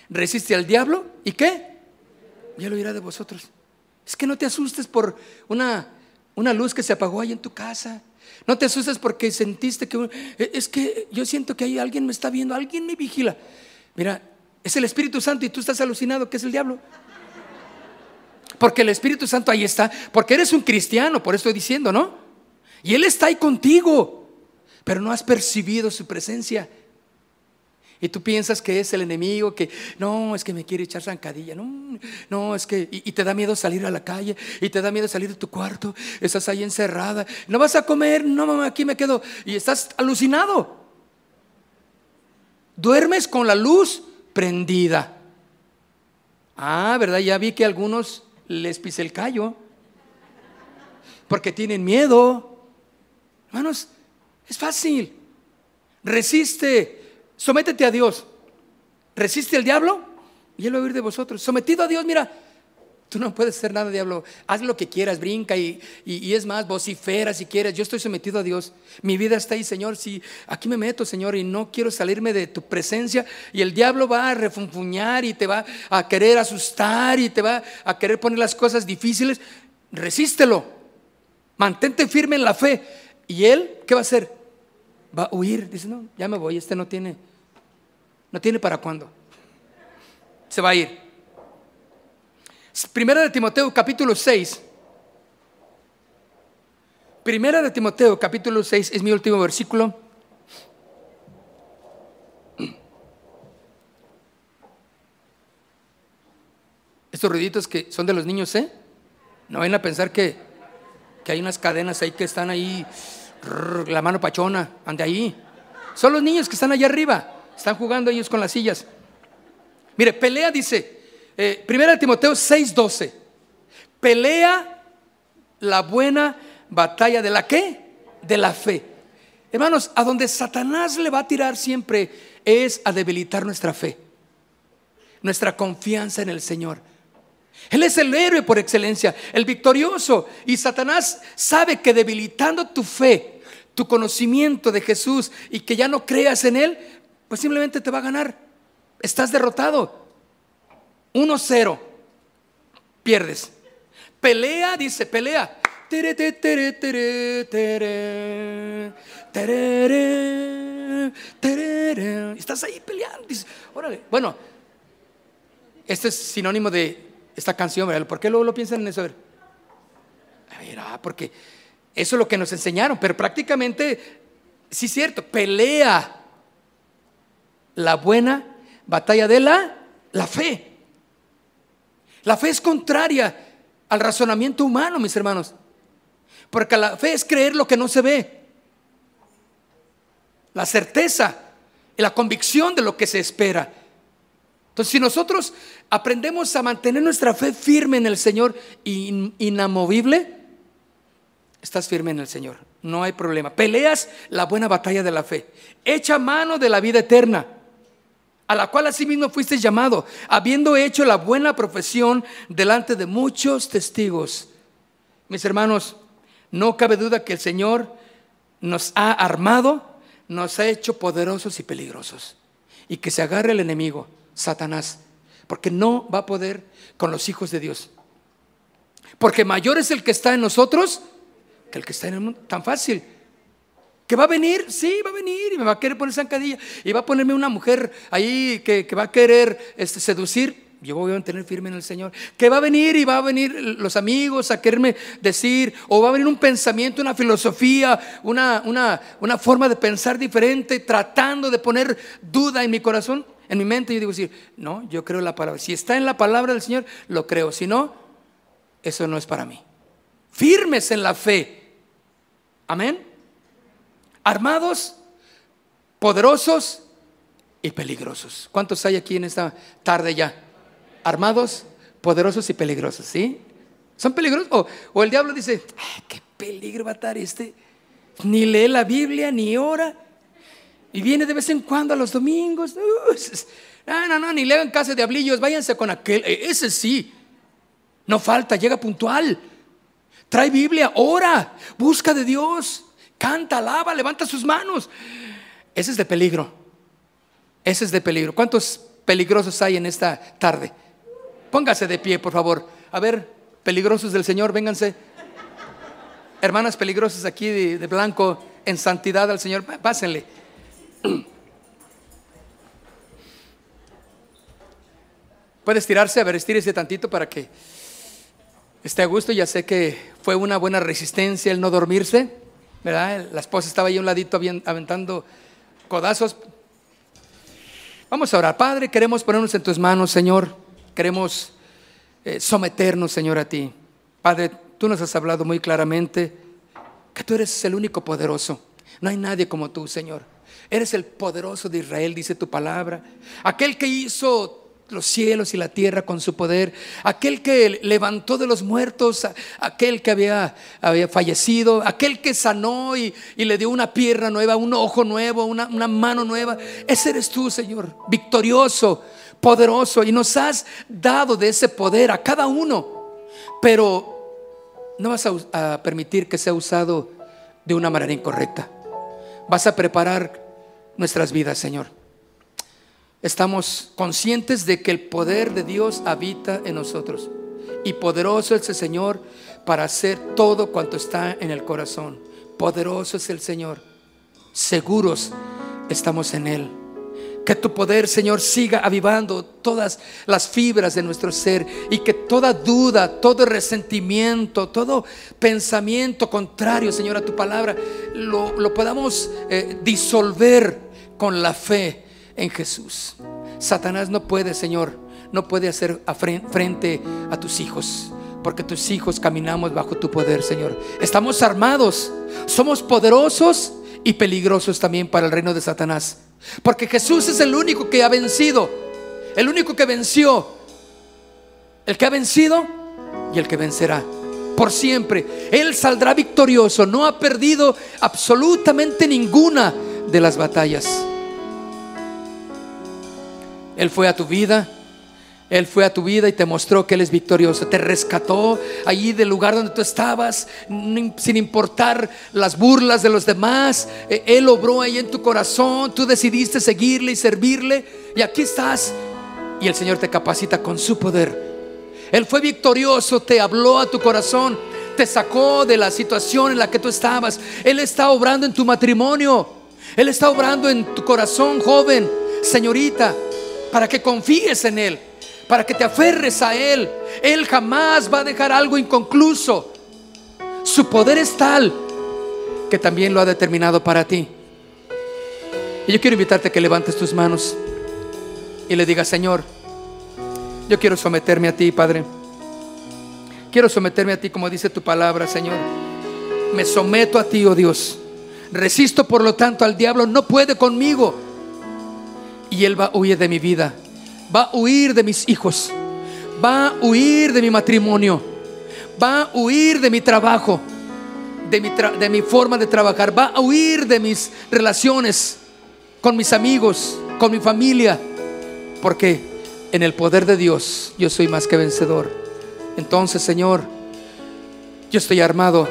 resiste al diablo, ¿y qué? Ya lo irá de vosotros. Es que no te asustes por una, una luz que se apagó ahí en tu casa. No te asustes porque sentiste que... E, es que yo siento que hay alguien me está viendo, alguien me vigila. Mira, es el Espíritu Santo y tú estás alucinado que es el diablo. Porque el Espíritu Santo ahí está, porque eres un cristiano, por eso estoy diciendo, ¿no? Y Él está ahí contigo, pero no has percibido su presencia. Y tú piensas que es el enemigo, que no, es que me quiere echar zancadilla, no, no, es que, y, te da miedo salir a la calle, y te da miedo salir de tu cuarto, estás ahí encerrada, no vas a comer, no mamá, aquí me quedo, y estás alucinado. Duermes con la luz prendida. Ah, ¿verdad? Ya vi que algunos les pise el callo, porque tienen miedo. Hermanos, es fácil. Resiste Sométete a Dios. Resiste al diablo y él va a huir de vosotros. Sometido a Dios, mira, tú no puedes hacer nada, diablo. Haz lo que quieras, brinca y, es más, vocifera si quieres. Yo estoy sometido a Dios. Mi vida está ahí, Señor. Si aquí me meto, Señor, y no quiero salirme de tu presencia, y el diablo va a refunfuñar y te va a querer asustar y te va a querer poner las cosas difíciles, resístelo. Mantente firme en la fe. ¿Y él qué va a hacer? va a huir. Dice, no, ya me voy, este no tiene, no tiene para cuándo. Se va a ir. Primera de Timoteo capítulo 6. Primera de Timoteo capítulo 6 es mi último versículo. Estos ruiditos que son de los niños, ¿eh? No vayan a pensar que, que hay unas cadenas ahí que están ahí la mano pachona, ande ahí. Son los niños que están allá arriba, están jugando ellos con las sillas. Mire, pelea dice, eh, primera Timoteo 6:12, pelea la buena batalla de la qué? De la fe. Hermanos, a donde Satanás le va a tirar siempre es a debilitar nuestra fe, nuestra confianza en el Señor. Él es el héroe por excelencia, el victorioso. Y Satanás sabe que debilitando tu fe, tu conocimiento de Jesús y que ya no creas en Él, pues simplemente te va a ganar. Estás derrotado. 1-0. Pierdes. Pelea, dice, pelea. Estás ahí peleando. órale. Bueno, este es sinónimo de esta canción. ¿Por qué luego lo piensan en eso? A ver, a ver ah, porque eso es lo que nos enseñaron, pero prácticamente, sí es cierto, pelea la buena batalla de la, la fe. La fe es contraria al razonamiento humano, mis hermanos, porque la fe es creer lo que no se ve, la certeza y la convicción de lo que se espera. Entonces, si nosotros aprendemos a mantener nuestra fe firme en el Señor, inamovible, estás firme en el Señor. No hay problema. Peleas la buena batalla de la fe. Echa mano de la vida eterna, a la cual asimismo fuiste llamado, habiendo hecho la buena profesión delante de muchos testigos. Mis hermanos, no cabe duda que el Señor nos ha armado, nos ha hecho poderosos y peligrosos. Y que se agarre el enemigo, Satanás, porque no va a poder con los hijos de Dios. Porque mayor es el que está en nosotros que el que está en el mundo, tan fácil. ¿Que va a venir? Sí, va a venir y me va a querer poner zancadilla. Y va a ponerme una mujer ahí que, va a querer este, seducir. Yo voy a mantener firme en el Señor. Que va a venir y va a venir los amigos a quererme decir. O va a venir un pensamiento, una filosofía, una, una, una forma de pensar diferente, tratando de poner duda en mi corazón, en mi mente. Yo digo, decir, no, yo creo la palabra. Si está en la palabra del Señor, lo creo. Si no, eso no es para mí. Firmes en la fe Amén. Armados, poderosos y peligrosos. ¿Cuántos hay aquí en esta tarde ya? Armados, poderosos y peligrosos, ¿sí? ¿Son peligrosos? O, el diablo dice, qué peligro va a estar este. Ni lee la Biblia, ni ora. Y viene de vez en cuando a los domingos. No, no, no, ni le hagan casa de diablillos, váyanse con aquel. E, ese sí. No falta, llega puntual. Trae Biblia, ora, busca de Dios, canta, alaba, levanta sus manos. Ese es de peligro. Ese es de peligro. ¿Cuántos peligrosos hay en esta tarde? Póngase de pie, por favor. A ver, peligrosos del Señor, vénganse. Hermanas peligrosas aquí de, blanco, en santidad al Señor, pásenle. Puedes tirarse, a ver, estírese tantito para que esté a gusto. Ya sé que fue una buena resistencia el no dormirse, ¿verdad? La esposa estaba ahí a un ladito aventando codazos. Vamos a orar. Padre, queremos ponernos en tus manos, Señor. Queremos eh, someternos, Señor, a ti. Padre, tú nos has hablado muy claramente que tú eres el único poderoso. No hay nadie como tú, Señor. Eres el poderoso de Israel, dice tu palabra. Aquel que hizo los cielos y la tierra con su poder, aquel que levantó de los muertos, aquel que había, había fallecido, aquel que sanó y, le dio una pierna nueva, un ojo nuevo, una, una mano nueva. Ese eres tú, Señor, victorioso, poderoso, y nos has dado de ese poder a cada uno, pero no vas a, a permitir que sea usado de una manera incorrecta. Vas a preparar nuestras vidas, Señor estamos conscientes de que el poder de Dios habita en nosotros. Y poderoso es el Señor para hacer todo cuanto está en el corazón. Poderoso es el Señor. Seguros estamos en Él. Que tu poder, Señor, siga avivando todas las fibras de nuestro ser y que toda duda, todo resentimiento, todo pensamiento contrario, Señor, a tu palabra, lo, podamos eh, disolver con la fe en Jesús. Satanás no puede, Señor, no puede hacer frente a tus hijos, porque tus hijos caminamos bajo tu poder, Señor. Estamos armados, somos poderosos y peligrosos también para el reino de Satanás, porque Jesús es el único que ha vencido, el único que venció, el que ha vencido y el que vencerá por siempre. Él saldrá victorioso, no ha perdido absolutamente ninguna de las batallas. Él fue a tu vida. Él fue a tu vida y te mostró que Él es victorioso. Te rescató allí del lugar donde tú estabas, sin importar las burlas de los demás. E, Él obró ahí en tu corazón. Tú decidiste seguirle y servirle. Y aquí estás. Y el Señor te capacita con su poder. Él fue victorioso, te habló a tu corazón, te sacó de la situación en la que tú estabas. Él está obrando en tu matrimonio. Él está obrando en tu corazón, joven, señorita para que confíes en Él, para que te aferres a Él. Él jamás va a dejar algo inconcluso. Su poder es tal que también lo ha determinado para ti. Y yo quiero invitarte a que levantes tus manos y le digas, Señor, yo quiero someterme a ti, Padre. Quiero someterme a ti como dice tu palabra, Señor. Me someto a ti, oh Dios. Resisto, por lo tanto, al diablo. No puede conmigo y Él va a huir de mi vida, va a huir de mis hijos, va a huir de mi matrimonio, va a huir de mi trabajo, de mi, forma de trabajar, va a huir de mis relaciones con mis amigos, con mi familia, porque en el poder de Dios yo soy más que vencedor. Entonces, Señor, yo estoy armado,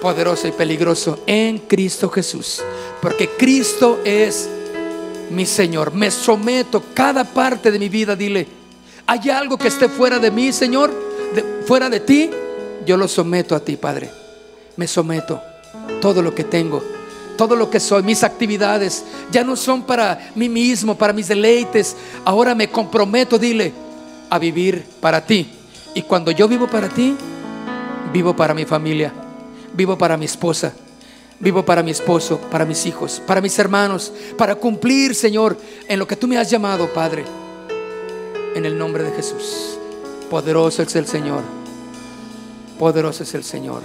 poderoso y peligroso en Cristo Jesús, porque Cristo es mi Señor. Me someto cada parte de mi vida. Dile, ¿hay algo que esté fuera de mí, Señor? fuera de ti, yo lo someto a ti, Padre. Me someto. Todo lo que tengo, todo lo que soy, mis actividades, ya no son para mí mismo, para mis deleites. Ahora me comprometo, dile, a vivir para ti. Y cuando yo vivo para ti, vivo para mi familia, vivo para mi esposa, Vivo para mi esposo, para mis hijos, para mis hermanos, para cumplir, Señor, en lo que tú me has llamado, Padre. En el nombre de Jesús. Poderoso es el Señor. Poderoso es el Señor.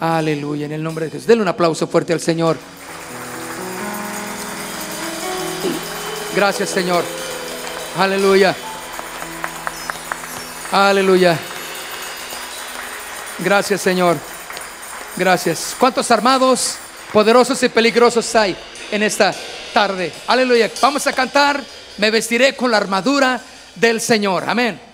Aleluya, en el nombre de Jesús. Denle un aplauso fuerte al Señor. Gracias, Señor. Aleluya. Aleluya. Gracias, Señor. Gracias. ¿Cuántos armados, poderosos y peligrosos hay en esta tarde? Aleluya. Vamos a cantar. Me vestiré con la armadura del Señor. Amén.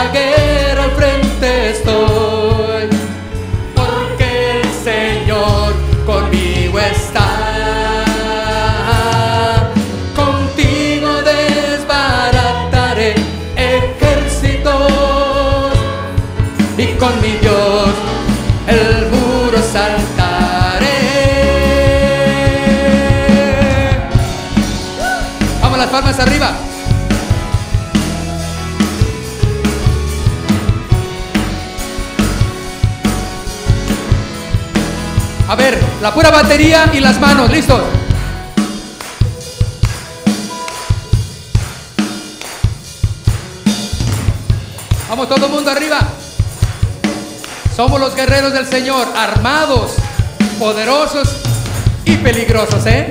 al frente estoy, porque el Señor conmigo está. Contigo desbarataré ejércitos y con mi Dios el muro salta. palmas arriba. La pura batería y las manos, listos. Vamos todo el mundo arriba. Somos los guerreros del Señor, armados, poderosos y peligrosos, ¿eh?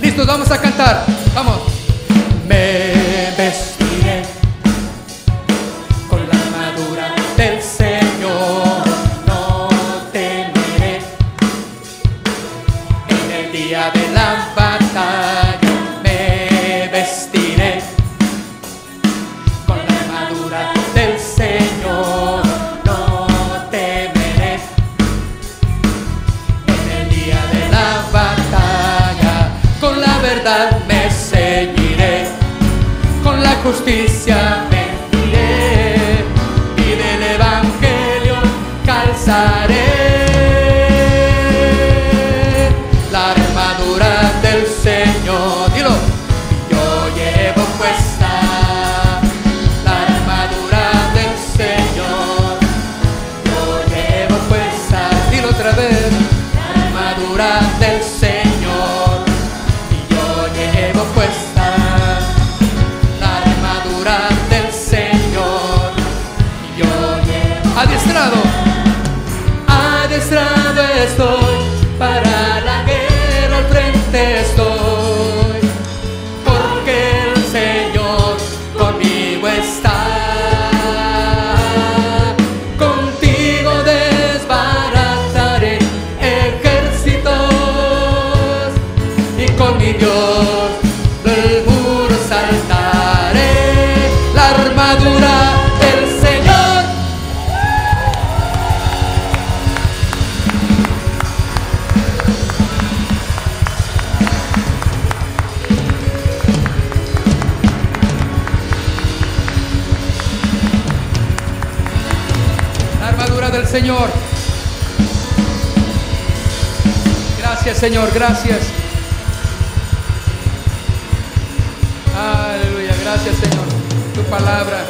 Listos, vamos a cantar. Vamos. Me Gracias. Aleluya, gracias Señor. Tu palabra.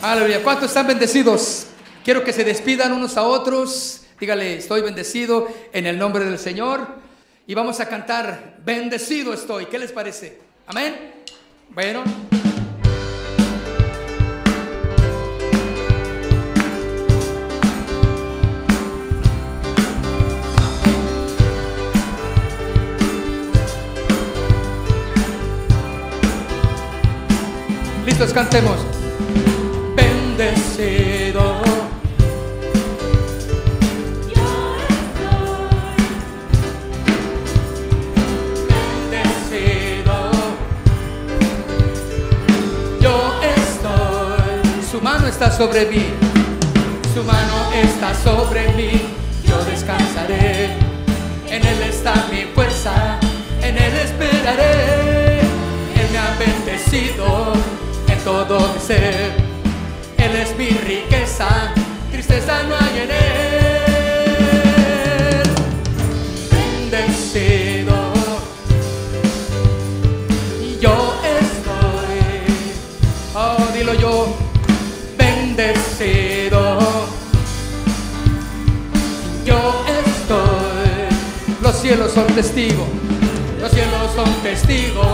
Aleluya. ¿Cuántos están bendecidos? Quiero que se despidan unos a otros. Dígale, estoy bendecido en el nombre del Señor. Y vamos a cantar, bendecido estoy. ¿Qué les parece? Amén. Bueno. Cantemos. Bendecido. Bendecido. Yo estoy. Su mano está sobre mí. Su mano está sobre mí. Él es mi riqueza. Tristeza no hay en Él. Bendecido. Yo estoy. Oh, dilo yo. Bendecido. Yo estoy. Los cielos son testigos. Los cielos son testigos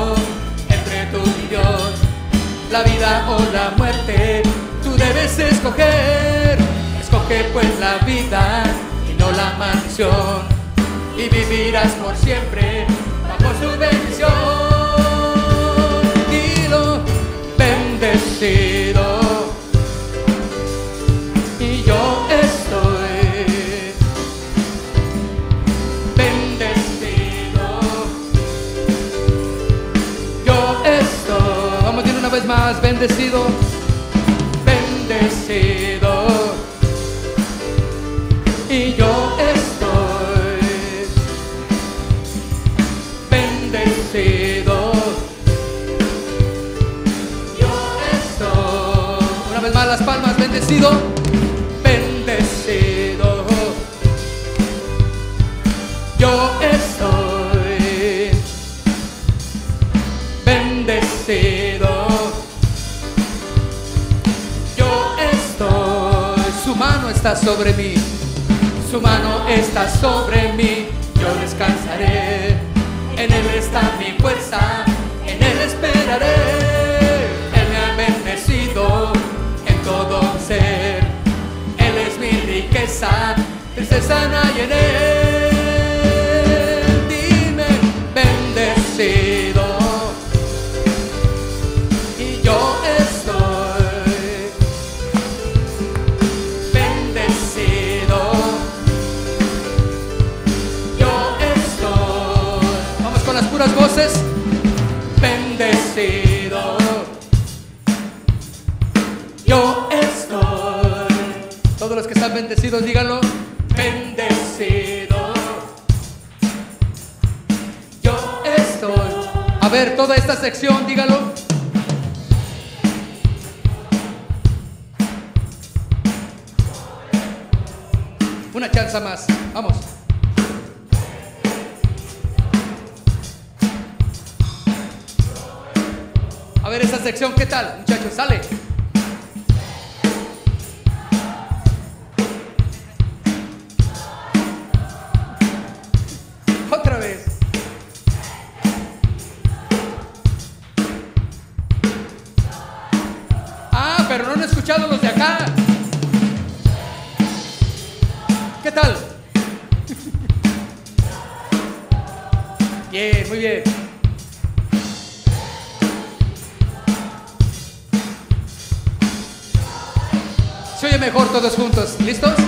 La vida o la muerte, tú debes escoger. Escoge pues la vida y no la maldición. Y vivirás por siempre bajo su bendición. Dilo, bendecido. Más, bendecido, bendecido. Y yo estoy bendecido. Yo estoy, una vez más las palmas, bendecido. Sobre mí, su mano está sobre mí. Yo descansaré, en él está mi fuerza, en él esperaré. Él me ha bendecido en todo ser. Él es mi riqueza, tristeza no en él. Tal? Todos juntos. ¿Listos?